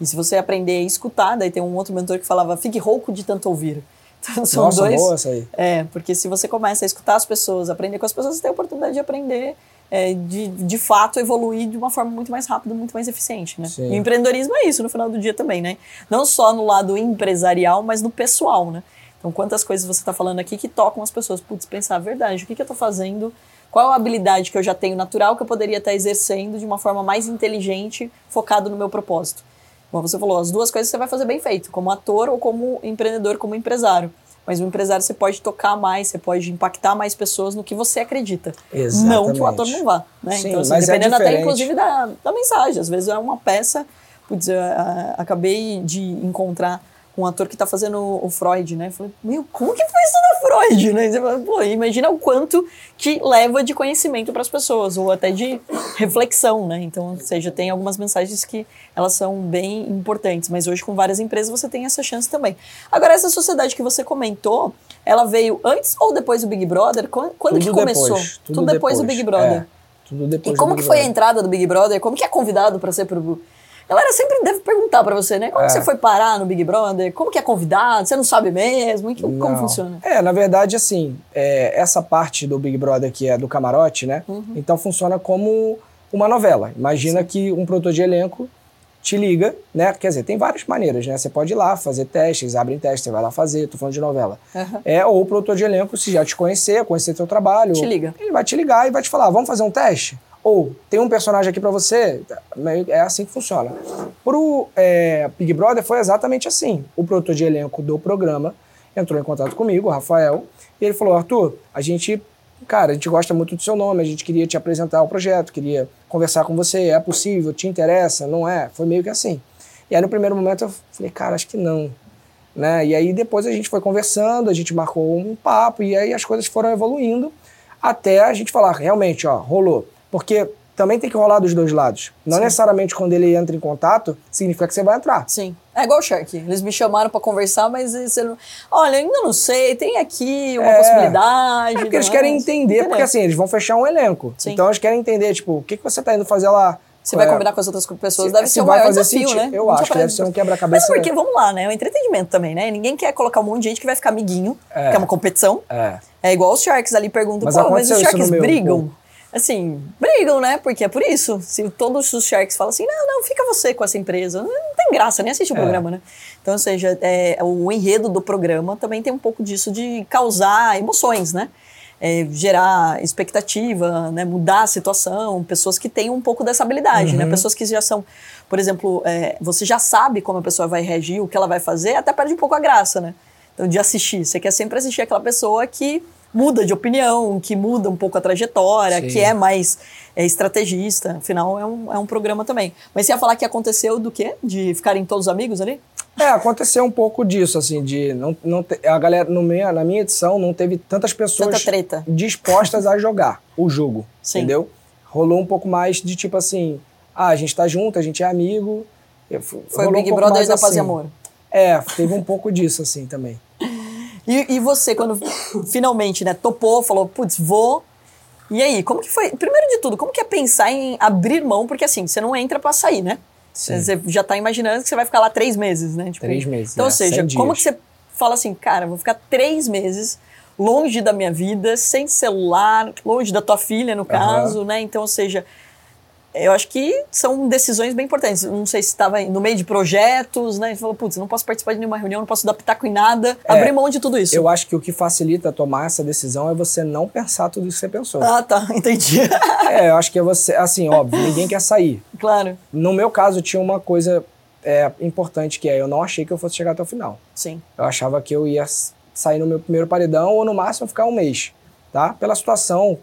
S1: E se você aprender a escutar, daí tem um outro mentor que falava, fique rouco de tanto ouvir.
S2: Então, são Nossa, dois. Boa essa aí.
S1: É, porque se você começa a escutar as pessoas, aprender com as pessoas, você tem a oportunidade de aprender, é, de, de fato evoluir de uma forma muito mais rápida, muito mais eficiente, né? Sim. E o empreendedorismo é isso no final do dia também, né? Não só no lado empresarial, mas no pessoal, né? Então, quantas coisas você está falando aqui que tocam as pessoas? Putz, pensar a verdade, o que, que eu estou fazendo? Qual a habilidade que eu já tenho natural que eu poderia estar exercendo de uma forma mais inteligente, focado no meu propósito? Como você falou, as duas coisas você vai fazer bem feito, como ator ou como empreendedor, como empresário. Mas o empresário você pode tocar mais, você pode impactar mais pessoas no que você acredita.
S2: Exatamente.
S1: Não que o ator não vá. Né? Sim, então, assim, é dependendo é até, inclusive, da, da mensagem. Às vezes é uma peça. Putz, eu, a, acabei de encontrar um ator que está fazendo o Freud, né? Eu falei, meu, como que foi isso da Freud, (laughs) né? Você fala, Pô, imagina o quanto que leva de conhecimento para as pessoas, ou até de reflexão, né? Então, ou seja, tem algumas mensagens que elas são bem importantes, mas hoje com várias empresas você tem essa chance também. Agora, essa sociedade que você comentou, ela veio antes ou depois do Big Brother? Quando, quando que começou?
S2: Depois, tudo, tudo depois, depois, do
S1: Big Brother. É,
S2: tudo depois
S1: e como que foi a entrada do Big Brother? Como que é convidado para ser pro galera sempre deve perguntar para você, né? Como é. você foi parar no Big Brother? Como que é convidado? Você não sabe mesmo? Como não. funciona?
S2: É, na verdade, assim, é, essa parte do Big Brother que é do camarote, né? Uhum. Então funciona como uma novela. Imagina Sim. que um produtor de elenco te liga, né? Quer dizer, tem várias maneiras, né? Você pode ir lá fazer testes, abrem testes, você vai lá fazer, tô falando de novela. Uhum. É, ou o produtor de elenco, se já te conhecer, conhecer teu trabalho.
S1: Te liga.
S2: Ele vai te ligar e vai te falar, vamos fazer um teste? Ou tem um personagem aqui para você, é assim que funciona. Pro é, Big Brother foi exatamente assim. O produtor de elenco do programa entrou em contato comigo, o Rafael, e ele falou: Arthur, a gente, cara, a gente gosta muito do seu nome, a gente queria te apresentar o projeto, queria conversar com você, é possível, te interessa, não é? Foi meio que assim. E aí no primeiro momento eu falei, cara, acho que não. Né? E aí depois a gente foi conversando, a gente marcou um papo, e aí as coisas foram evoluindo até a gente falar, realmente, ó, rolou. Porque também tem que rolar dos dois lados. Não Sim. necessariamente quando ele entra em contato, significa que você vai entrar.
S1: Sim. É igual o Shark. Eles me chamaram para conversar, mas você não. Olha, ainda não sei, tem aqui uma é, possibilidade. É
S2: porque eles querem entender, entender, porque assim, eles vão fechar um elenco. Sim. Então eles querem entender, tipo, o que, que você tá indo fazer lá?
S1: Você vai é? combinar com as outras pessoas, se, deve ser um maior desafio, sentido.
S2: né? Eu acho que deve ser um quebra-cabeça.
S1: Mas porque, vamos lá, né? É um entretenimento também, né? Ninguém quer colocar um monte de gente que vai ficar amiguinho, é. que é uma competição.
S2: É.
S1: É igual os Sharks ali perguntam, mas, mas os Sharks brigam? Assim, brigam, né? Porque é por isso. Se todos os Sharks falam assim, não, não, fica você com essa empresa. Não tem graça, nem assiste o é. programa, né? Então, ou seja, é, o enredo do programa também tem um pouco disso de causar emoções, né? É, gerar expectativa, né? mudar a situação, pessoas que têm um pouco dessa habilidade, né? uhum. né? Pessoas que já são, por exemplo, é, você já sabe como a pessoa vai reagir, o que ela vai fazer, até perde um pouco a graça, né? Então, de assistir. Você quer sempre assistir aquela pessoa que muda de opinião, que muda um pouco a trajetória, Sim. que é mais é, estrategista. Afinal, é um, é um programa também. Mas você ia falar que aconteceu do quê? De ficarem todos amigos ali?
S2: É, aconteceu um pouco disso, assim, de não, não te, a galera no meio, na minha edição não teve tantas pessoas
S1: Tanta
S2: dispostas a jogar o jogo, Sim. entendeu? Rolou um pouco mais de tipo assim, ah, a gente tá junto, a gente é amigo.
S1: Foi o Big um Brother da assim. Paz e Amor.
S2: É, teve um pouco disso assim também.
S1: E, e você, quando (coughs) finalmente né, topou, falou, putz, vou. E aí, como que foi? Primeiro de tudo, como que é pensar em abrir mão? Porque assim, você não entra para sair, né? Sim. Você já tá imaginando que você vai ficar lá três meses, né?
S2: Tipo, três meses.
S1: Então, é, ou seja, como que você fala assim, cara, vou ficar três meses longe da minha vida, sem celular, longe da tua filha, no caso, uhum. né? Então, ou seja, eu acho que são decisões bem importantes. Não sei se estava no meio de projetos, né? Ele falou, putz, não posso participar de nenhuma reunião, não posso dar pitaco em nada, é, abrir mão de tudo isso.
S2: Eu acho que o que facilita tomar essa decisão é você não pensar tudo isso que você pensou.
S1: Ah, tá, (laughs) entendi.
S2: é, eu acho que é você, assim, óbvio, ninguém quer sair.
S1: Claro.
S2: No meu caso, tinha uma coisa é, importante que é, eu não achei que eu fosse chegar até o final.
S1: Sim.
S2: Eu achava que eu ia sair no meu primeiro paredão ou no máximo ficar um mês, tá? Pela situação,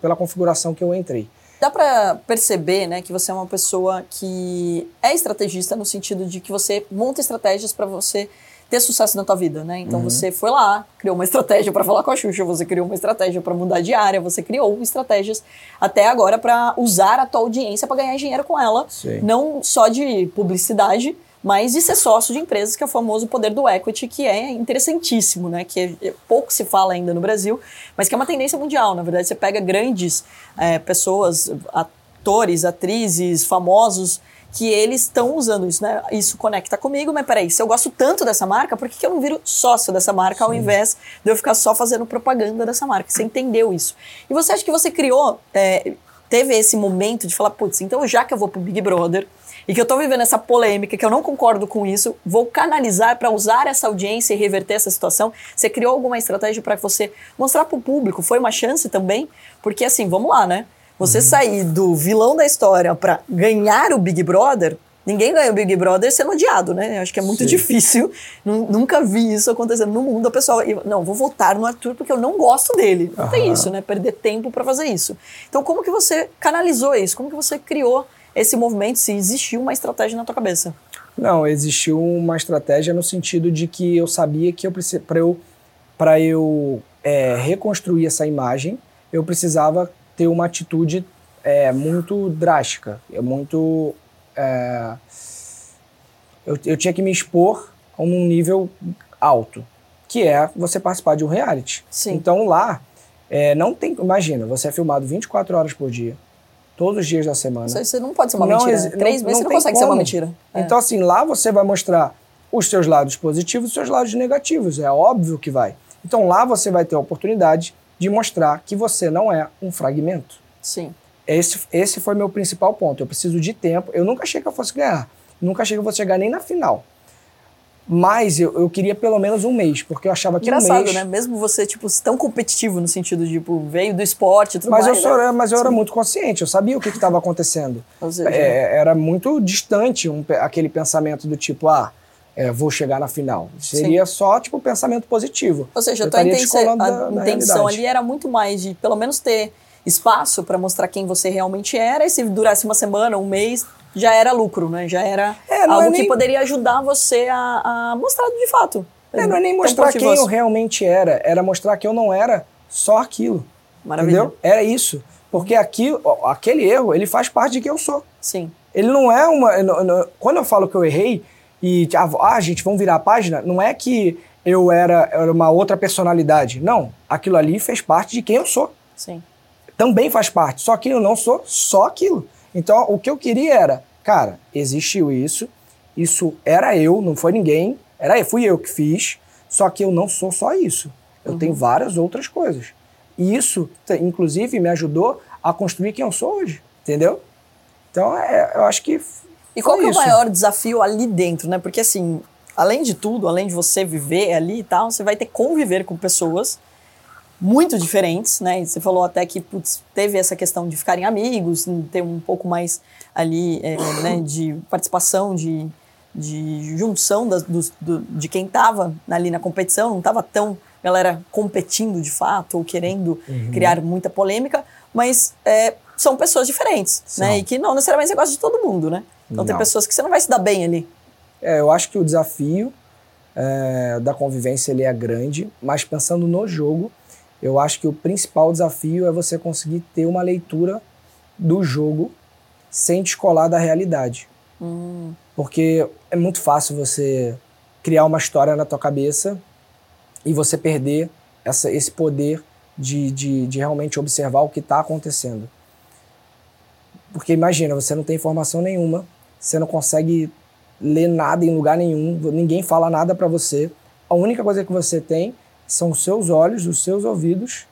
S2: pela configuração que eu entrei.
S1: Dá para perceber, né, que você é uma pessoa que é estrategista no sentido de que você monta estratégias para você ter sucesso na tua vida, né? Então uhum. você foi lá, criou uma estratégia para falar com a Xuxa, você criou uma estratégia para mudar de área, você criou estratégias até agora para usar a tua audiência para ganhar dinheiro com ela,
S2: Sim.
S1: não só de publicidade, mas de ser sócio de empresas, que é o famoso poder do equity, que é interessantíssimo, né? Que é, pouco se fala ainda no Brasil, mas que é uma tendência mundial. Na verdade, você pega grandes é, pessoas, atores, atrizes, famosos, que eles estão usando isso, né? Isso conecta comigo, mas peraí, se eu gosto tanto dessa marca, por que, que eu não viro sócio dessa marca Sim. ao invés de eu ficar só fazendo propaganda dessa marca? Você entendeu isso. E você acha que você criou, é, teve esse momento de falar, putz, então já que eu vou pro Big Brother, e que eu estou vivendo essa polêmica, que eu não concordo com isso, vou canalizar para usar essa audiência e reverter essa situação. Você criou alguma estratégia para você mostrar para o público? Foi uma chance também? Porque assim, vamos lá, né? Você uhum. sair do vilão da história para ganhar o Big Brother, Ninguém ganha o Big Brother sendo odiado, né? Eu acho que é muito Sim. difícil. Nunca vi isso acontecendo no mundo. A pessoa, não, vou votar no Arthur porque eu não gosto dele. Não tem isso, né? Perder tempo para fazer isso. Então, como que você canalizou isso? Como que você criou esse movimento, se existiu uma estratégia na tua cabeça.
S2: Não, existiu uma estratégia no sentido de que eu sabia que eu para eu, pra eu é, reconstruir essa imagem, eu precisava ter uma atitude é, muito drástica, é muito. É, eu, eu tinha que me expor a um nível alto, que é você participar de um reality.
S1: Sim.
S2: Então lá, é, não tem. Imagina, você é filmado 24 horas por dia todos os dias da semana.
S1: Isso, isso não pode ser uma não, mentira. Né? Três meses não, não, não consegue como. ser uma mentira.
S2: É. Então, assim, lá você vai mostrar os seus lados positivos e os seus lados negativos. É óbvio que vai. Então, lá você vai ter a oportunidade de mostrar que você não é um fragmento.
S1: Sim.
S2: Esse, esse foi meu principal ponto. Eu preciso de tempo. Eu nunca achei que eu fosse ganhar. Nunca achei que eu fosse chegar nem na final. Mas eu, eu queria pelo menos um mês, porque eu achava que
S1: Engraçado,
S2: um mês...
S1: né? Mesmo você, tipo, tão competitivo no sentido de, tipo, veio do esporte e tudo
S2: mas
S1: mais.
S2: Eu sou, né? Mas eu era muito consciente, eu sabia o que estava acontecendo. (laughs)
S1: Seja,
S2: é, era muito distante um, aquele pensamento do tipo, ah, é, vou chegar na final. Seria Sim. só, tipo, pensamento positivo.
S1: Ou seja, a tua intenção, a da, intenção ali era muito mais de, pelo menos, ter espaço para mostrar quem você realmente era, e se durasse uma semana, um mês, já era lucro, né? Já era é, algo é nem... que poderia ajudar você a, a mostrar de fato.
S2: É, não é nem mostrar quem eu realmente era, era mostrar que eu não era só aquilo.
S1: Maravilha.
S2: Entendeu? Era isso. Porque aqui, aquele erro, ele faz parte de quem eu sou.
S1: Sim.
S2: Ele não é uma. Quando eu falo que eu errei e, ah, gente, vamos virar a página, não é que eu era, era uma outra personalidade. Não. Aquilo ali fez parte de quem eu sou.
S1: Sim.
S2: Também faz parte. Só que eu não sou só aquilo. Então, o que eu queria era, cara, existiu isso, isso era eu, não foi ninguém, era eu, fui eu que fiz, só que eu não sou só isso. Eu uhum. tenho várias outras coisas. E isso, inclusive, me ajudou a construir quem eu sou hoje, entendeu? Então, é, eu acho que.
S1: E qual que é o maior desafio ali dentro, né? Porque assim, além de tudo, além de você viver ali e tal, você vai ter que conviver com pessoas muito diferentes, né? Você falou até que putz, teve essa questão de ficarem amigos, ter um pouco mais ali é, né, de participação, de, de junção das, do, do, de quem estava ali na competição, não estava tão galera competindo de fato ou querendo uhum. criar muita polêmica, mas é, são pessoas diferentes, né? E que não necessariamente você gosta de todo mundo, né? Então não. tem pessoas que você não vai se dar bem ali.
S2: É, eu acho que o desafio é, da convivência ele é grande, mas pensando no jogo, eu acho que o principal desafio é você conseguir ter uma leitura do jogo sem descolar da realidade. Hum. Porque é muito fácil você criar uma história na tua cabeça e você perder essa, esse poder de, de, de realmente observar o que está acontecendo. Porque imagina, você não tem informação nenhuma, você não consegue ler nada em lugar nenhum, ninguém fala nada para você. A única coisa que você tem são os seus olhos, os seus ouvidos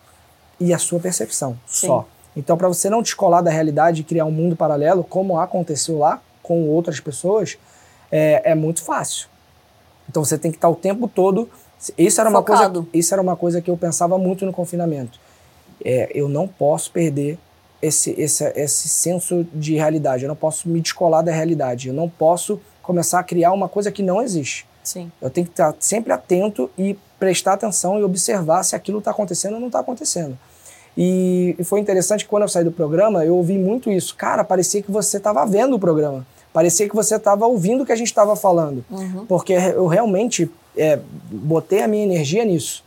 S2: e a sua percepção Sim. só. Então, para você não descolar da realidade e criar um mundo paralelo, como aconteceu lá com outras pessoas, é, é muito fácil. Então, você tem que estar o tempo todo. Isso era, uma coisa, isso era uma coisa que eu pensava muito no confinamento. É, eu não posso perder esse, esse, esse senso de realidade. Eu não posso me descolar da realidade. Eu não posso começar a criar uma coisa que não existe.
S1: Sim.
S2: Eu tenho que estar sempre atento e prestar atenção e observar se aquilo está acontecendo ou não está acontecendo. E, e, foi interessante que quando eu saí do programa, eu ouvi muito isso. Cara, parecia que você estava vendo o programa. Parecia que você estava ouvindo o que a gente estava falando. Uhum. Porque eu realmente é, botei a minha energia nisso.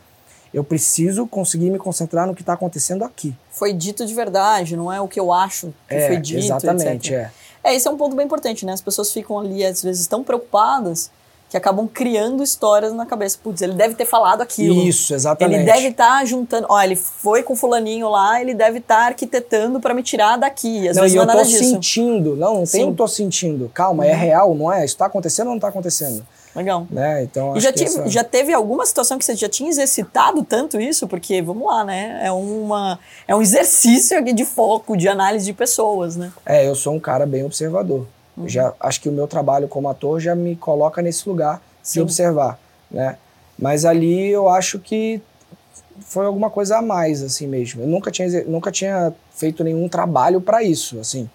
S2: Eu preciso conseguir me concentrar no que está acontecendo aqui.
S1: Foi dito de verdade, não é o que eu acho que
S2: é,
S1: foi dito.
S2: Exatamente,
S1: etc. é. É, esse é um ponto bem importante, né? As pessoas ficam ali, às vezes, tão preocupadas que acabam criando histórias na cabeça. Putz, ele deve ter falado aquilo.
S2: Isso, exatamente.
S1: Ele deve estar tá juntando. Ó, ele foi com fulaninho lá, ele deve estar tá arquitetando para me tirar daqui. Às
S2: não,
S1: vezes
S2: não
S1: é nada
S2: disso.
S1: Eu tô
S2: sentindo. Não, não tem eu tô sentindo. Calma, é uhum. é real, não é? Isso tá acontecendo ou não tá acontecendo?
S1: Legal.
S2: Né? Então,
S1: e já, tive, essa... já teve alguma situação que você já tinha exercitado tanto isso? Porque, vamos lá, né? É, uma, é um exercício de foco, de análise de pessoas, né?
S2: É, eu sou um cara bem observador. Uhum. Já, acho que o meu trabalho como ator já me coloca nesse lugar Sim. de observar, né? Mas ali eu acho que foi alguma coisa a mais, assim mesmo. Eu nunca tinha, nunca tinha feito nenhum trabalho para isso, assim.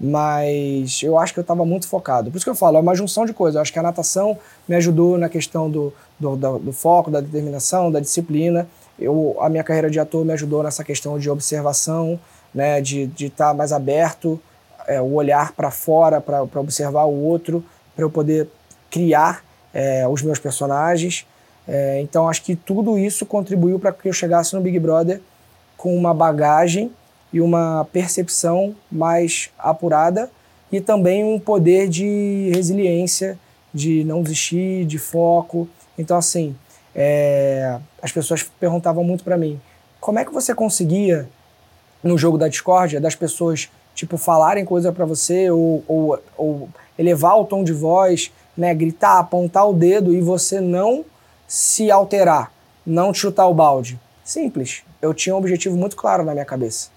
S2: Mas eu acho que eu estava muito focado. Por isso que eu falo, é uma junção de coisas. Eu acho que a natação me ajudou na questão do, do, do, do foco, da determinação, da disciplina. Eu, a minha carreira de ator me ajudou nessa questão de observação, né, de estar de tá mais aberto, é, o olhar para fora, para observar o outro, para eu poder criar é, os meus personagens. É, então acho que tudo isso contribuiu para que eu chegasse no Big Brother com uma bagagem e uma percepção mais apurada e também um poder de resiliência, de não desistir, de foco. Então assim, é, as pessoas perguntavam muito para mim, como é que você conseguia no jogo da discórdia das pessoas tipo falarem coisa para você ou, ou, ou elevar o tom de voz né, gritar, apontar o dedo e você não se alterar, não chutar o balde. Simples. Eu tinha um objetivo muito claro na minha cabeça.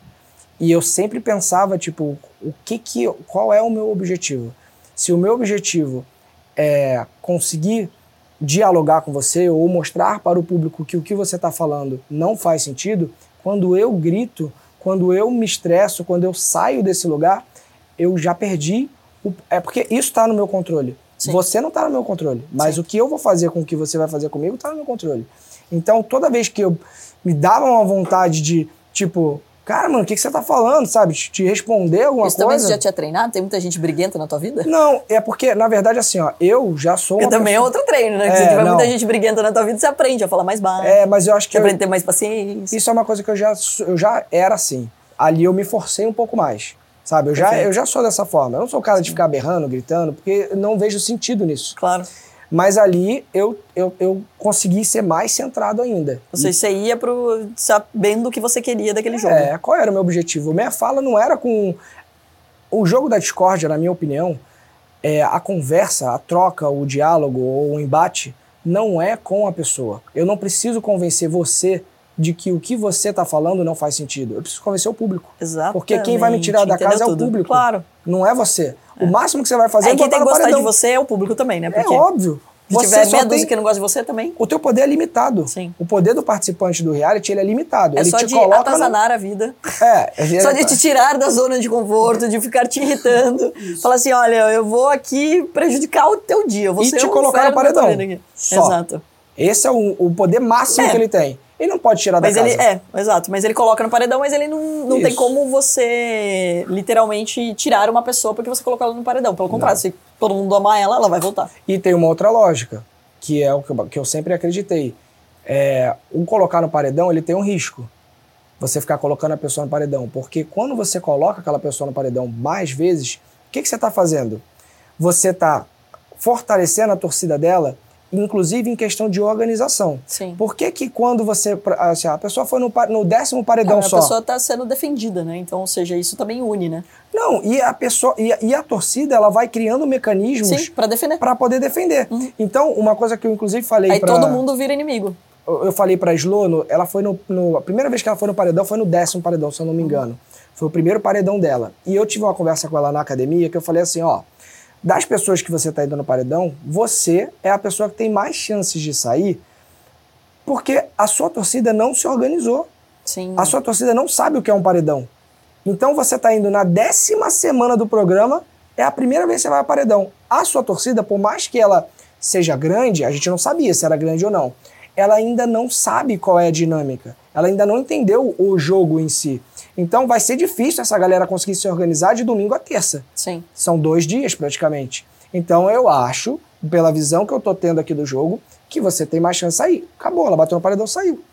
S2: E eu sempre pensava, tipo, o que que, qual é o meu objetivo? Se o meu objetivo é conseguir dialogar com você ou mostrar para o público que o que você está falando não faz sentido, quando eu grito, quando eu me estresso, quando eu saio desse lugar, eu já perdi. O, é porque isso está no meu controle. Sim. Você não está no meu controle, mas Sim. o que eu vou fazer com o que você vai fazer comigo está no meu controle. Então, toda vez que eu me dava uma vontade de, tipo, cara, mano, o que, que você tá falando, sabe? Te responder alguma Isso coisa.
S1: Também você já tinha treinado? Tem muita gente briguenta na tua vida?
S2: Não, é porque, na verdade, assim, ó, eu já sou
S1: Eu também pessoa... é outro treino, né? É, se tiver não. muita gente briguenta na tua vida, você aprende a falar mais baixo.
S2: É, mas eu acho que.
S1: Você eu... aprende a ter mais paciência.
S2: Isso é uma coisa que eu já, eu já era assim. Ali eu me forcei um pouco mais. Sabe? Eu já, eu já sou dessa forma. Eu não sou o cara de ficar berrando, gritando, porque não vejo sentido nisso.
S1: Claro.
S2: Mas ali eu, eu, eu consegui ser mais centrado ainda.
S1: Ou seja, você ia pro, sabendo o que você queria daquele jogo.
S2: É, qual era o meu objetivo? Minha fala não era com. O jogo da discórdia, na minha opinião, é a conversa, a troca, o diálogo ou o embate não é com a pessoa. Eu não preciso convencer você de que o que você está falando não faz sentido. Eu preciso convencer o público.
S1: Exato.
S2: Porque quem vai me tirar da casa é o público.
S1: Claro.
S2: Não é você. O máximo que você vai fazer é,
S1: é quem tem que
S2: no
S1: gostar
S2: paredão.
S1: de você é o público também, né?
S2: É óbvio.
S1: Se
S2: Você
S1: tiver meia dúzia
S2: tem-
S1: que não gosta de você também,
S2: O teu poder é limitado.
S1: Sim.
S2: O poder do participante do reality ele é limitado.
S1: é
S2: ele
S1: só
S2: te
S1: de
S2: coloca no...
S1: atazanar a vida.
S2: É, (laughs) ele
S1: Só
S2: é-
S1: de te tirar da zona de conforto, de ficar te irritando. Falar assim, olha, eu vou aqui prejudicar o teu dia. Eu vou
S2: E te colocar no paredão. Só.
S1: Exato.
S2: Esse é o, o poder máximo
S1: É.
S2: que ele tem. Ele não pode tirar
S1: Mas
S2: da
S1: ele,
S2: casa.
S1: é, exato. Mas ele coloca no paredão, mas ele não, não tem como você literalmente tirar uma pessoa porque você colocou ela no paredão. Pelo contrário, se todo mundo amar ela, ela vai voltar.
S2: E tem uma outra lógica, que é o que eu, que eu sempre acreditei. É, o colocar no paredão, ele tem um risco. Você ficar colocando a pessoa no paredão. Porque quando você coloca aquela pessoa no paredão mais vezes, o que, que você está fazendo? Você está fortalecendo a torcida dela, inclusive em questão de organização.
S1: Sim.
S2: Por que, que quando você. Assim, a pessoa foi no, no décimo paredão
S1: a
S2: só.
S1: pessoa está sendo defendida, né? Então, ou seja, isso também une, né?
S2: Não, e a pessoa. E a, e a torcida, ela vai criando mecanismos
S1: Sim, para defender.
S2: para poder defender. Então, uma coisa que eu inclusive falei
S1: Aí
S2: pra,
S1: todo mundo vira inimigo.
S2: eu eu falei pra Slo, no- ela foi no, no- A primeira vez que ela foi no paredão foi no décimo paredão, se eu não me engano. Foi o primeiro paredão dela. E eu tive uma conversa com ela na academia que eu falei assim: ó, das pessoas que você tá indo no paredão, você é a pessoa que tem mais chances de sair porque a sua torcida não se organizou.
S1: Sim.
S2: A sua torcida não sabe o que é um paredão. Então você tá indo na décima semana do programa, é a primeira vez que você vai ao paredão. A sua torcida, por mais que ela seja grande, a gente não sabia se era grande ou não, ela ainda não sabe qual é a dinâmica. Ela ainda não entendeu o jogo em si. Então vai ser difícil essa galera conseguir se organizar de domingo a terça.
S1: Sim.
S2: São dois dias praticamente. Então eu acho, pela visão que eu tô tendo aqui do jogo, que você tem mais chance de sair. Acabou, ela bateu no paredão, saiu.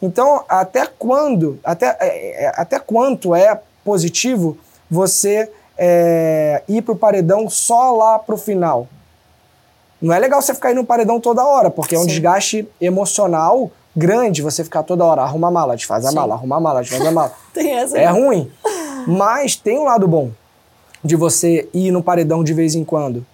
S2: Então, até quando, até, é, é, até quanto é positivo você é, ir pro paredão só lá pro final? Não é legal você ficar indo no paredão toda hora, porque é um
S1: Sim.
S2: desgaste emocional grande você ficar toda hora, arruma a mala, desfaz a
S1: Sim.
S2: mala, arruma a mala, desfaz a mala. (laughs)
S1: Tem essa.
S2: É ruim. Mas tem um lado bom de você ir no paredão de vez em quando.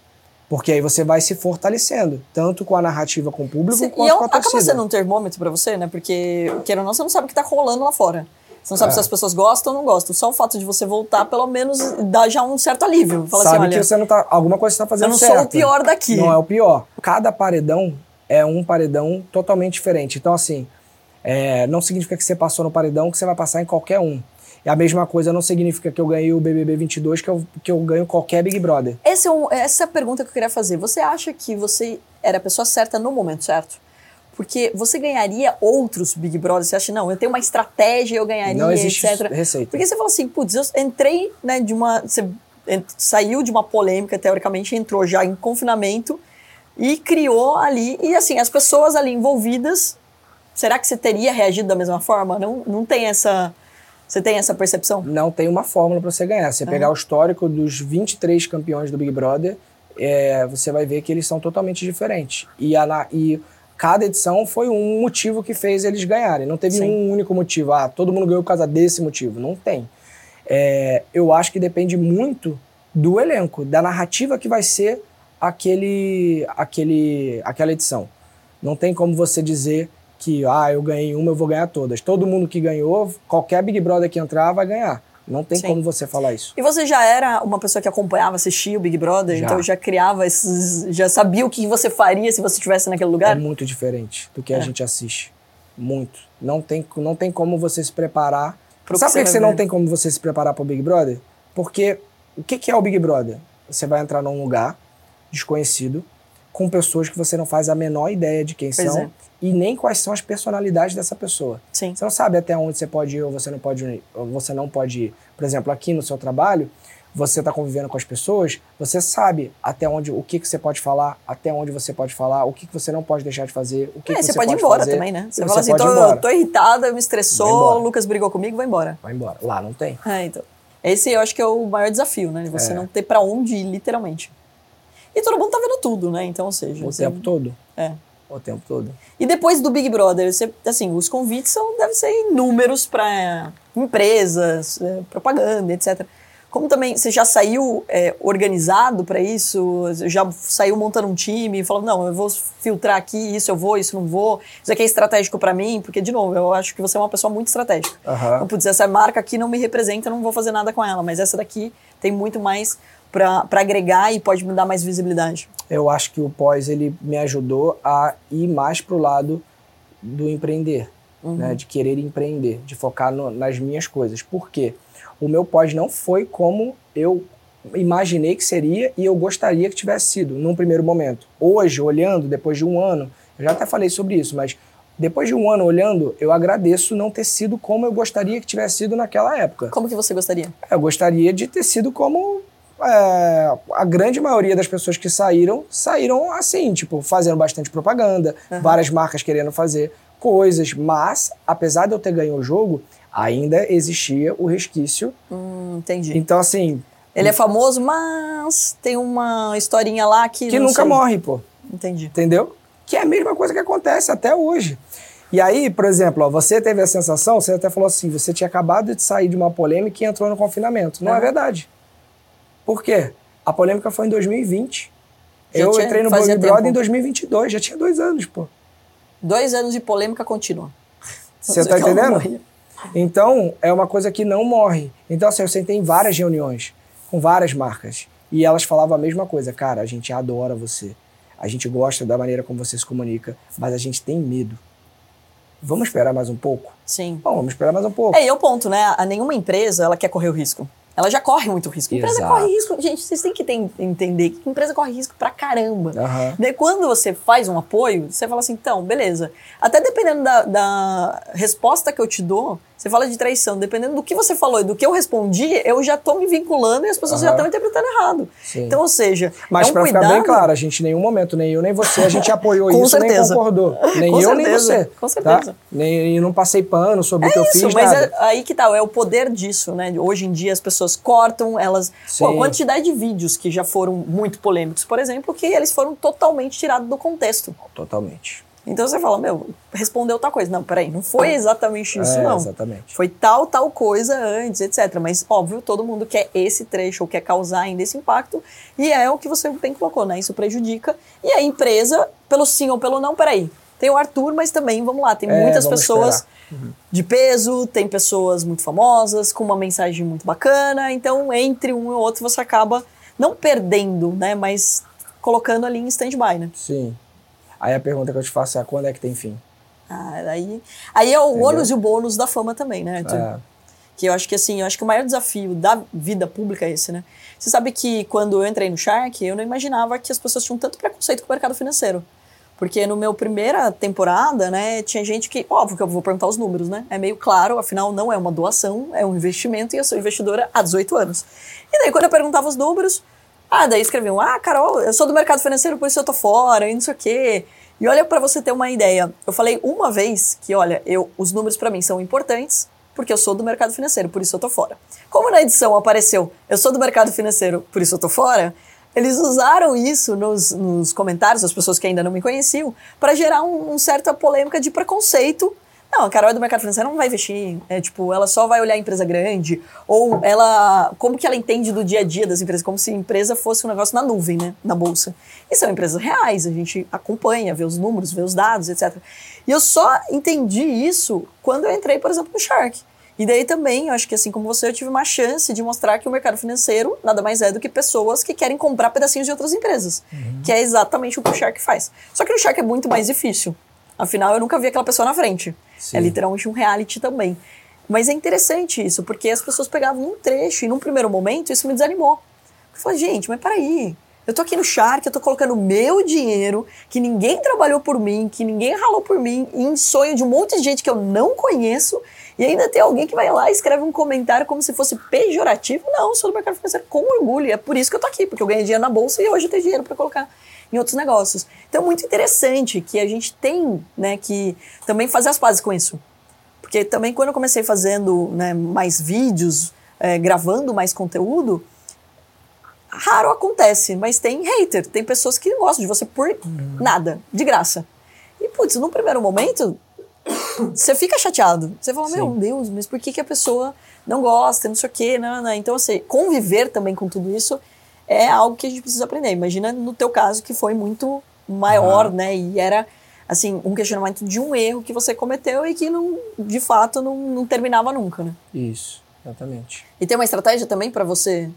S2: Porque aí você vai se fortalecendo, tanto com a narrativa com o público
S1: Sim,
S2: quanto
S1: e é um-
S2: com a
S1: acaba
S2: torcida.
S1: sendo um termômetro pra você, né? Porque, queira ou não, você não sabe o que tá rolando lá fora. Você não sabe
S2: É.
S1: se as pessoas gostam ou não gostam. Só o fato de você voltar, pelo menos, dá já um certo alívio. Fala
S2: Sabe
S1: assim, olha,
S2: que você não tá, alguma coisa você tá
S1: eu
S2: fazendo
S1: não
S2: certo.
S1: sou o pior daqui.
S2: Não é o pior. Cada paredão é um paredão totalmente diferente. Então, assim, é, não significa que você passou no paredão que você vai passar em qualquer um. E a mesma coisa não significa que eu ganhei o BBB 22 que eu, que eu ganho qualquer Big Brother.
S1: Esse é um- essa é a pergunta que eu queria fazer. Você acha que você era a pessoa certa no momento certo? Porque você ganharia outros Big Brothers? Você acha, não, eu tenho uma estratégia, eu ganharia,
S2: Não existe
S1: etc.
S2: receita.
S1: Porque você fala assim, putz, eu entrei né, de uma. Você saiu de uma polêmica, teoricamente, entrou já em confinamento e criou ali. E assim, as pessoas ali envolvidas, será que você teria reagido da mesma forma? Não, não tem essa. Você tem essa percepção?
S2: não tem uma fórmula para você ganhar. Você pegar o histórico dos 23 campeões do Big Brother, é, você vai ver que eles são totalmente diferentes. E, a, e cada edição foi um motivo que fez eles ganharem. Não teve
S1: Sim.
S2: um único motivo. Ah, todo mundo ganhou por causa desse motivo. Não tem. É, eu acho que depende muito do elenco, da narrativa que vai ser aquele, aquele, aquela edição. Não tem como você dizer que ah, eu ganhei uma, eu vou ganhar todas. Todo mundo que ganhou, qualquer Big Brother que entrar vai ganhar. Não tem
S1: Sim.
S2: como você falar isso.
S1: E você já era uma pessoa que acompanhava, assistia o Big Brother,
S2: Já.
S1: então já criava esses. Já sabia o que você faria se você estivesse naquele
S2: É
S1: lugar?
S2: muito diferente do que
S1: É.
S2: a gente assiste. Muito. Não tem, não tem como você se preparar.
S1: Pro
S2: Sabe por que
S1: você
S2: não tem como você se preparar para o Big Brother? Porque o que, que é o Big Brother? Você vai entrar num lugar desconhecido com pessoas que você não faz a menor ideia de quem
S1: Pois
S2: são
S1: é.
S2: e nem quais são as personalidades dessa pessoa.
S1: Sim.
S2: Você não sabe até onde você pode ir ou você não pode ir. Você não pode ir. Por exemplo, aqui no seu trabalho, você está convivendo com as pessoas, você sabe até onde, o que, que você pode falar, até onde você pode falar, o que, que você não pode deixar de fazer, o que,
S1: É,
S2: que
S1: você,
S2: você
S1: pode ir embora
S2: fazer,
S1: também, né?
S2: e
S1: Você fala assim, tô, tô irritada, me estressou, o Lucas brigou comigo, vai embora.
S2: Vai embora. Lá não tem.
S1: É, então. Esse eu acho que é o maior desafio, né? Você
S2: É.
S1: não ter pra onde ir, literalmente. E todo mundo tá vendo tudo, né? Então, ou seja.
S2: O
S1: você-
S2: tempo todo.
S1: É.
S2: O tempo todo.
S1: E depois do Big Brother, você, assim, os convites são, devem ser inúmeros para empresas, eh, propaganda, etc. Como também você já saiu é, organizado para isso, já saiu montando um time, falando, não, eu vou filtrar aqui, isso eu vou, isso não vou, isso aqui é estratégico para mim, porque, de novo, eu acho que você é uma pessoa muito estratégica.
S2: Aham.
S1: Então, putz, essa marca aqui não me representa, eu não vou fazer nada com ela, mas essa daqui tem muito mais para agregar e pode me dar mais visibilidade.
S2: Eu acho que o pós ele me ajudou a ir mais pro lado do empreender, né? De querer empreender, de focar no- nas minhas coisas. Por quê? O meu pós não foi como eu imaginei que seria e eu gostaria que tivesse sido num primeiro momento. Hoje, olhando, depois de um ano, eu já até falei sobre isso, mas depois de um ano olhando, eu agradeço não ter sido como eu gostaria que tivesse sido naquela época.
S1: Como que você gostaria?
S2: Eu gostaria de ter sido como é, a grande maioria das pessoas que saíram, saíram assim, tipo, fazendo bastante propaganda, várias marcas querendo fazer coisas, mas, apesar de eu ter ganho o jogo, ainda existia o resquício.
S1: Hum, entendi.
S2: Então, assim,
S1: Ele é famoso, mas tem uma historinha lá que.
S2: que nunca
S1: sei.
S2: morre, pô.
S1: Entendi.
S2: Entendeu? Que é a mesma coisa que acontece até hoje. E aí, por exemplo, ó, você teve a sensação, você até falou assim, você tinha acabado de sair de uma polêmica e entrou no confinamento. Não é
S1: Aham.
S2: verdade. Por quê? A polêmica foi em 2020.
S1: Já
S2: eu
S1: tinha-
S2: entrei no Big Brother em 2022, já tinha dois anos, pô.
S1: Dois anos de polêmica contínua.
S2: Você tá (laughs) entendendo? Então, é uma coisa que não morre. Então, assim, eu sentei em várias reuniões com várias marcas. E elas falavam a mesma coisa. Cara, a gente adora você. A gente gosta da maneira como você se comunica, mas a gente tem medo. Vamos esperar mais um pouco?
S1: Sim.
S2: Bom, vamos esperar mais um pouco.
S1: É, e é o ponto, né? A nenhuma empresa ela quer correr o risco. Ela já corre muito risco. Empresa
S2: Exato.
S1: corre risco. Gente, vocês têm que ter- entender que empresa corre risco pra caramba.
S2: Aham.
S1: Daí, quando você faz um apoio, você fala assim, então, beleza. Até dependendo da, da resposta que eu te dou, você fala de traição, dependendo do que você falou e do que eu respondi, eu já tô me vinculando e as pessoas já
S2: Aham.
S1: estão interpretando errado.
S2: Sim.
S1: Então, ou seja,
S2: Mas
S1: é um
S2: pra
S1: cuidado...
S2: ficar bem claro, a gente em nenhum momento, nem eu nem você, a gente apoiou (laughs) isso,
S1: certeza.
S2: nem concordou. (laughs) Nem
S1: Com
S2: eu, nem
S1: certeza,
S2: você.
S1: com certeza.
S2: Tá? Nem, e não passei pano sobre o que eu
S1: Isso,
S2: fiz,
S1: mas
S2: nada.
S1: é- aí que tá, é o poder disso, né? Hoje em dia as pessoas cortam, elas. Pô, a quantidade de vídeos que já foram muito polêmicos, por exemplo, que eles foram totalmente tirados do contexto.
S2: Totalmente.
S1: Então você fala, meu, respondeu tal coisa. Não, peraí, não foi exatamente isso,
S2: é,
S1: não.
S2: Exatamente.
S1: Foi tal, tal coisa antes, etc. Mas, óbvio, todo mundo quer esse trecho ou quer causar ainda esse impacto. E é o que você bem colocou, né? Isso prejudica. E a empresa, pelo sim ou pelo não, peraí. Tem o Arthur, mas também, vamos lá, tem
S2: É,
S1: muitas pessoas
S2: esperar.
S1: de peso, tem pessoas muito famosas, com uma mensagem muito bacana. Então, entre um e outro, você acaba não perdendo, né? Mas colocando ali em stand-by, né?
S2: Sim. Aí a pergunta que eu te faço é quando é que tem fim?
S1: Ah, aí, aí é o
S2: Entendeu?
S1: ônus e o bônus da fama também, né?
S2: É.
S1: Que eu acho que assim, eu acho que o maior desafio da vida pública é esse, né? Você sabe que quando eu entrei no Shark, eu não imaginava que as pessoas tinham tanto preconceito com o mercado financeiro. Porque no meu primeira temporada, né, tinha gente que, óbvio que eu vou perguntar os números, né? É meio claro, afinal não é uma doação, é um investimento e eu sou investidora há 18 anos. E daí quando eu perguntava os números, ah, daí escreviam, ah, Carol, eu sou do mercado financeiro, por isso eu tô fora, e não sei o quê. E olha pra você ter uma ideia, eu falei uma vez que, olha, eu, os números pra mim são importantes, porque eu sou do mercado financeiro, por isso eu tô fora. Como na edição apareceu, eu sou do mercado financeiro, por isso eu tô fora, eles usaram isso nos, nos comentários, as pessoas que ainda não me conheciam, para gerar um, um certa polêmica de preconceito. Não, a Carol é do mercado financeiro, não vai investir. É tipo, ela só vai olhar a empresa grande. Ou ela. Como que ela entende do dia a dia das empresas? Como se a empresa fosse um negócio na nuvem, né? Na bolsa. E são empresas reais, a gente acompanha, vê os números, vê os dados, etc. E eu só entendi isso quando eu entrei, por exemplo, no Shark. E daí também, eu acho que assim como você, eu tive uma chance de mostrar que o mercado financeiro nada mais é do que pessoas que querem comprar pedacinhos de outras empresas. Que é exatamente o que o Shark faz. Só que no Shark é muito mais difícil. Afinal, eu nunca vi aquela pessoa na frente.
S2: Sim.
S1: É literalmente um reality também. Mas é interessante isso, porque as pessoas pegavam um trecho e num primeiro momento isso me desanimou. Eu falei, gente, mas peraí. Eu tô aqui no Shark, eu tô colocando meu dinheiro, que ninguém trabalhou por mim, que ninguém ralou por mim, em sonho de um monte de gente que eu não conheço, e ainda tem alguém que vai lá e escreve um comentário como se fosse pejorativo. Não, sou do mercado financeiro com orgulho, e é por isso que eu tô aqui, porque eu ganhei dinheiro na bolsa e hoje eu tenho dinheiro para colocar em outros negócios. Então é muito interessante que a gente tem, né, que também fazer as pazes com isso. Porque também quando eu comecei fazendo né, mais vídeos, é, gravando mais conteúdo, raro acontece, mas tem hater, tem pessoas que gostam de você por nada, de graça. E, putz, num primeiro momento, você fica chateado. Você fala, meu Deus, mas por que, que a pessoa não gosta, não sei o quê, não, não. Então, assim, conviver também com tudo isso é algo que a gente precisa aprender. Imagina no teu caso que foi muito maior, né? E era, assim, um questionamento de um erro que você cometeu e que, não, de fato, não, não terminava nunca, né?
S2: Isso, exatamente.
S1: E tem uma estratégia também para você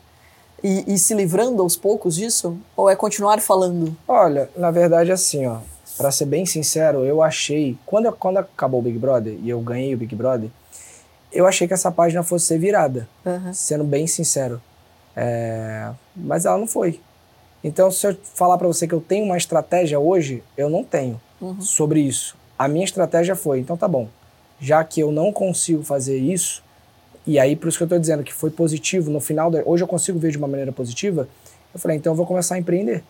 S1: ir, ir se livrando aos poucos disso? Ou é continuar falando?
S2: Olha, na verdade, assim, ó, para ser bem sincero, eu achei, quando, quando acabou o Big Brother e eu ganhei o Big Brother, eu achei que essa página fosse ser virada, uhum. sendo bem sincero. É, mas ela não foi. Então, se eu falar para você que eu tenho uma estratégia hoje, eu não tenho uhum. sobre isso. A minha estratégia foi, então tá bom, já que eu não consigo fazer isso, e aí por isso que eu tô dizendo que foi positivo no final, da, hoje eu consigo ver de uma maneira positiva, eu falei, então eu vou começar a empreender.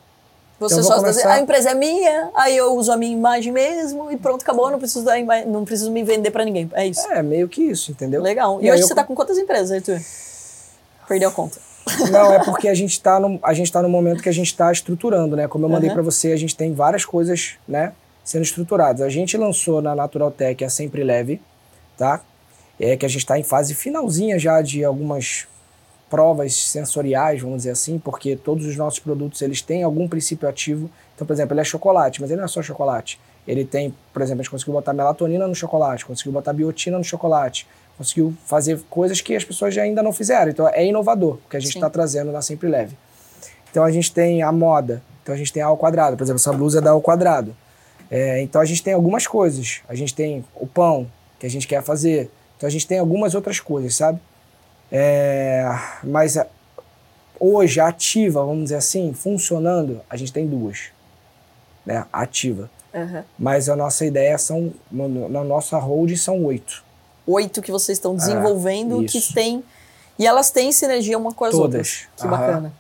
S1: Você então, só começar... a empresa é minha, aí eu uso a minha imagem mesmo e pronto, acabou, não preciso, ima... não preciso me vender para ninguém. É isso.
S2: É, meio que isso, entendeu?
S1: Legal. E, e hoje eu... você tá com quantas empresas, Arthur? Perdeu a conta.
S2: Não, é porque a gente está no, a gente tá no momento que a gente está estruturando, né? Como eu mandei uhum. para você, a gente tem várias coisas, né, sendo estruturadas. A gente lançou na Natural Tech a Sempre Leve, tá? É que a gente está em fase finalzinha já de algumas provas sensoriais, vamos dizer assim, porque todos os nossos produtos eles têm algum princípio ativo. Então, por exemplo, ele é chocolate, mas ele não é só chocolate. Ele tem, por exemplo, a gente conseguiu botar melatonina no chocolate, conseguiu botar biotina no chocolate, conseguiu fazer coisas que as pessoas ainda não fizeram. Então, é inovador o que a gente está trazendo na Sempre Leve. Então, a gente tem a moda, então a gente tem a ao quadrado. Por exemplo, essa blusa é da ao quadrado. É, então, a gente tem algumas coisas. A gente tem o pão que a gente quer fazer. Então, a gente tem algumas outras coisas, sabe? É, mas hoje, ativa, vamos dizer assim, funcionando, a gente tem duas. Né? Ativa. Uhum. Mas a nossa ideia são, na nossa hold, são oito.
S1: Oito que vocês estão desenvolvendo, é, que tem. E elas têm sinergia uma com as todas. outras. Que uhum. bacana.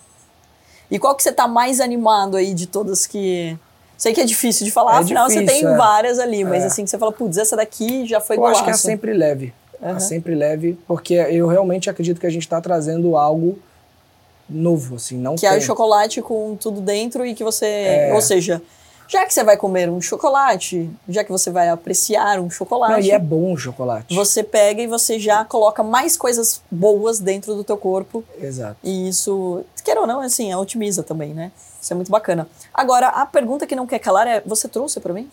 S1: E qual que você está mais animado aí de todas que. Sei que é difícil de falar, é afinal difícil, você tem é. várias ali, mas é. assim, você fala, putz, essa daqui já foi
S2: Eu
S1: golaço.
S2: acho que é sempre leve. Uhum. sempre leve, porque eu realmente acredito que a gente está trazendo algo novo, assim, não
S1: Que tem. é o chocolate com tudo dentro e que você... É... Ou seja, já que você vai comer um chocolate, já que você vai apreciar um chocolate... Não,
S2: e é bom o chocolate.
S1: Você pega e você já coloca mais coisas boas dentro do teu corpo.
S2: Exato.
S1: E isso, quer ou não, assim, otimiza também, né? Isso é muito bacana. Agora, a pergunta que não quer calar é, você trouxe para mim?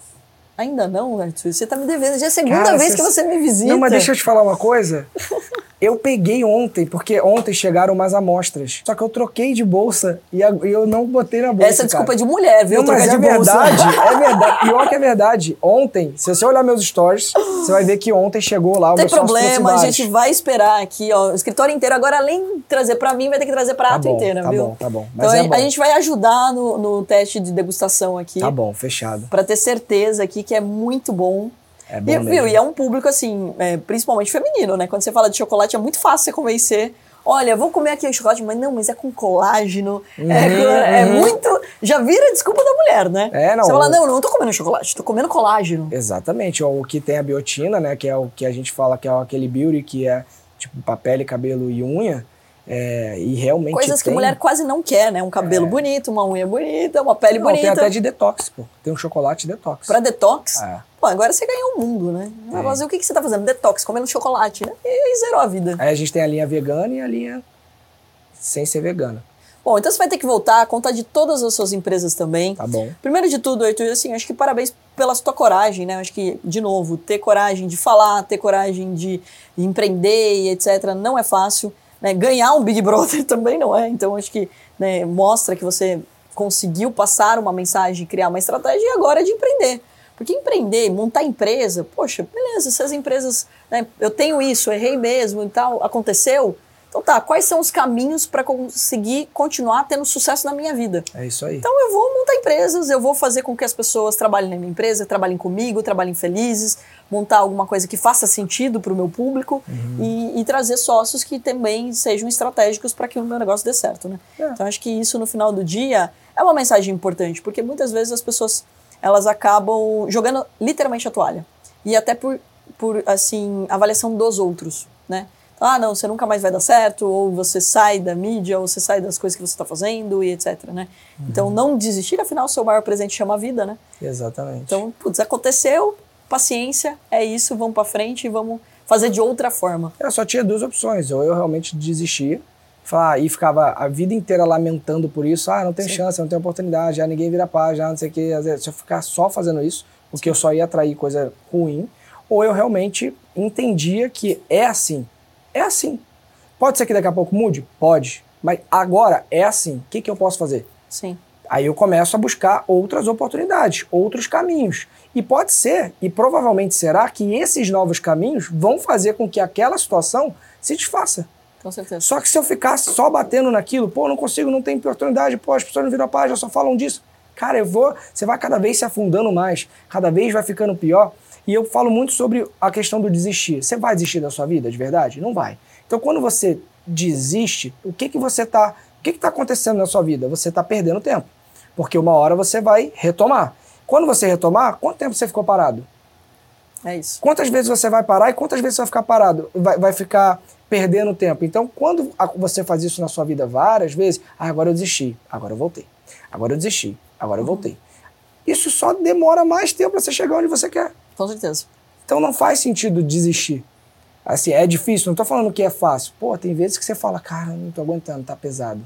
S1: Ainda não, Arthur. Você tá me devendo. Já é a segunda Cara, vez que você me visita.
S2: Não, mas deixa eu te falar uma coisa. (laughs) Eu peguei ontem, porque ontem chegaram umas amostras. Só que eu troquei de bolsa e eu não botei na bolsa.
S1: Essa é desculpa de mulher, viu?
S2: Não, mas é verdade, (laughs) é verdade. Pior que é verdade. Ontem, se você olhar meus stories, você vai ver que ontem chegou lá o
S1: Tem problema, a gente vai esperar aqui, ó. O escritório inteiro. Agora, além de trazer pra mim, vai ter que trazer pra tá ato inteira,
S2: tá
S1: viu?
S2: Bom, tá bom,
S1: Mas
S2: então
S1: é a, a gente vai ajudar no, no teste de degustação aqui.
S2: Tá bom, fechado.
S1: Pra ter certeza aqui que é muito bom.
S2: É bom e,
S1: mesmo. Viu, e é um público, assim, é, principalmente feminino, né? Quando você fala de chocolate, é muito fácil você convencer. Olha, vou comer aqui o chocolate, mas não, mas é com colágeno. Uhum, é, é, muito. Já vira desculpa da mulher, né?
S2: É, não.
S1: Você fala, não, não tô comendo chocolate, tô comendo colágeno.
S2: Exatamente. O que tem a biotina, né? Que é o que a gente fala que é aquele beauty que é tipo papel, cabelo e unha. É, e realmente.
S1: Coisas
S2: tem...
S1: que mulher quase não quer, né? Um cabelo é. bonito, uma unha bonita, uma pele
S2: não,
S1: bonita.
S2: Tem até de detox, pô. Tem um chocolate detox.
S1: Pra detox?
S2: É.
S1: Pô, agora você ganhou o mundo, né? Mas o que, que você tá fazendo? Detox, comendo chocolate, né? E, e zerou a vida.
S2: Aí a gente tem a linha vegana e a linha sem ser vegana.
S1: Bom, então você vai ter que voltar a contar de todas as suas empresas também.
S2: Tá bom.
S1: Primeiro de tudo, Arthur, assim, acho que parabéns pela sua coragem, né? Acho que, de novo, ter coragem de falar, ter coragem de empreender e etc. não é fácil. Né? Ganhar um Big Brother (laughs) também não é. Então, acho que né, mostra que você conseguiu passar uma mensagem, criar uma estratégia e agora é de empreender. Porque empreender, montar empresa, poxa, beleza, se as empresas, né, eu tenho isso, errei mesmo e tal, aconteceu, então tá, quais são os caminhos para conseguir continuar tendo sucesso na minha vida?
S2: É isso aí.
S1: Então eu vou montar empresas, eu vou fazer com que as pessoas trabalhem na minha empresa, trabalhem comigo, trabalhem felizes, montar alguma coisa que faça sentido para o meu público uhum. e, e, trazer sócios que também sejam estratégicos para que o meu negócio dê certo, né? É. Então acho que isso no final do dia é uma mensagem importante, porque muitas vezes as pessoas elas acabam jogando literalmente a toalha e até por, por assim avaliação dos outros, né? Ah, não, você nunca mais vai dar certo, ou você sai da mídia, ou você sai das coisas que você está fazendo e etc, né? Uhum. Então, não desistir, afinal, o seu maior presente chama a vida, né?
S2: Exatamente.
S1: Então, putz, aconteceu, paciência, é isso, vamos para frente e vamos fazer de outra forma.
S2: Eu só tinha duas opções, ou eu realmente desistia, falar, e ficava a vida inteira lamentando por isso, ah, não tem Sim. chance, não tem oportunidade, já ninguém vira paz, já não sei o que, se eu ficar só fazendo isso, porque Sim. eu só ia atrair coisa ruim, ou eu realmente entendia que é assim, é assim. Pode ser que daqui a pouco mude? Pode. Mas agora é assim. O que, que eu posso fazer?
S1: Sim.
S2: Aí eu começo a buscar outras oportunidades, outros caminhos. E pode ser, e provavelmente será, que esses novos caminhos vão fazer com que aquela situação se desfaça.
S1: Com certeza.
S2: Só que se eu ficar só batendo naquilo, pô, não consigo, não tem oportunidade, pô, as pessoas não viram a página, só falam disso. Cara, eu vou, você vai cada vez se afundando mais, cada vez vai ficando pior. E eu falo muito sobre a questão do desistir. Você vai desistir da sua vida, de verdade? Não vai. Então, quando você desiste, o que que você está, o que que está acontecendo na sua vida? Você está perdendo tempo, porque uma hora você vai retomar. Quando você retomar, quanto tempo você ficou parado?
S1: É isso.
S2: Quantas vezes você vai parar e quantas vezes você vai ficar parado? Vai, vai ficar perdendo tempo. Então, quando você faz isso na sua vida várias vezes, ah, agora eu desisti, agora eu voltei. Agora eu desisti, agora eu voltei. Isso só demora mais tempo para você chegar onde você quer.
S1: Com certeza.
S2: Então não faz sentido desistir. Assim, é difícil, não tô falando que é fácil. Pô, tem vezes que você fala, cara, não tô aguentando, tá pesado.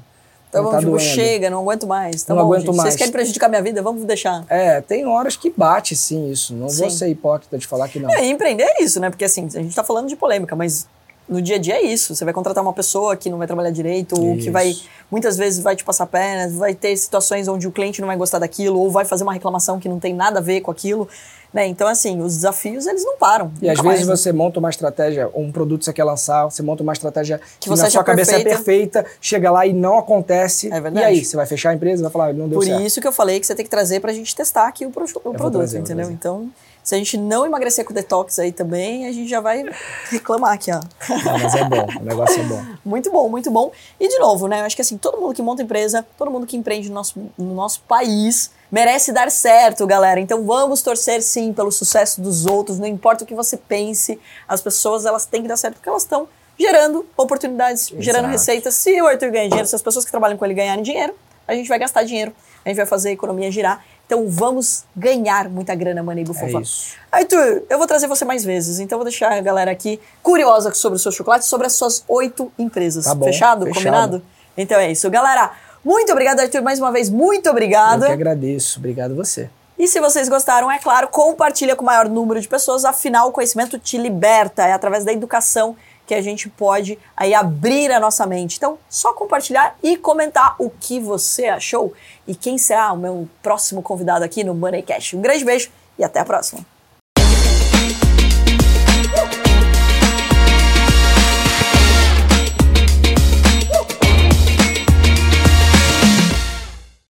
S1: Tá bom, tá tipo, doendo. chega, não aguento mais. Tá não bom, aguento gente. mais. Vocês querem prejudicar minha vida, vamos deixar.
S2: É, tem horas que bate sim isso. Não sim. vou ser hipócrita de falar que não.
S1: É, empreender é isso, né? Porque assim, a gente tá falando de polêmica, mas no dia a dia é isso. Você vai contratar uma pessoa que não vai trabalhar direito, ou que vai, muitas vezes, vai te passar pernas, vai ter situações onde o cliente não vai gostar daquilo, ou vai fazer uma reclamação que não tem nada a ver com aquilo. Né? Então, assim, os desafios, eles não param.
S2: E às vezes mais, você monta uma estratégia, um produto que você quer lançar, você monta uma estratégia que, que na sua cabeça é perfeita. é perfeita, chega lá e não acontece. É verdade. E aí, você vai fechar a empresa vai falar, não deu
S1: Por
S2: certo.
S1: Por isso que eu falei que você tem que trazer pra gente testar aqui o, pro, o produto, trazer, entendeu? Então... Se a gente não emagrecer com detox aí também, a gente já vai reclamar aqui, ó.
S2: Não, mas é bom, o negócio é bom. (laughs)
S1: muito bom, muito bom. E de novo, né? Eu acho que assim, todo mundo que monta empresa, todo mundo que empreende no nosso, no nosso país, merece dar certo, galera. Então vamos torcer sim pelo sucesso dos outros, não importa o que você pense, as pessoas elas têm que dar certo porque elas estão gerando oportunidades, Exato. gerando receitas. Se o Arthur ganha dinheiro, se as pessoas que trabalham com ele ganharem dinheiro, a gente vai gastar dinheiro, a gente vai fazer a economia girar. Então vamos ganhar muita grana, Money Bufofa. É isso. Arthur, eu vou trazer você mais vezes, então vou deixar a galera aqui curiosa sobre o seu chocolate, sobre as suas oito empresas. Tá bom, fechado? fechado? Combinado? Então é isso. Galera, muito obrigado, Arthur, mais uma vez, muito obrigado. Eu
S2: que agradeço. Obrigado você.
S1: E se vocês gostaram, é claro, compartilha com o maior número de pessoas, afinal o conhecimento te liberta, é através da educação que a gente pode aí abrir a nossa mente. Então, só compartilhar e comentar o que você achou e quem será o meu próximo convidado aqui no Moneycast. Um grande beijo e até a próxima.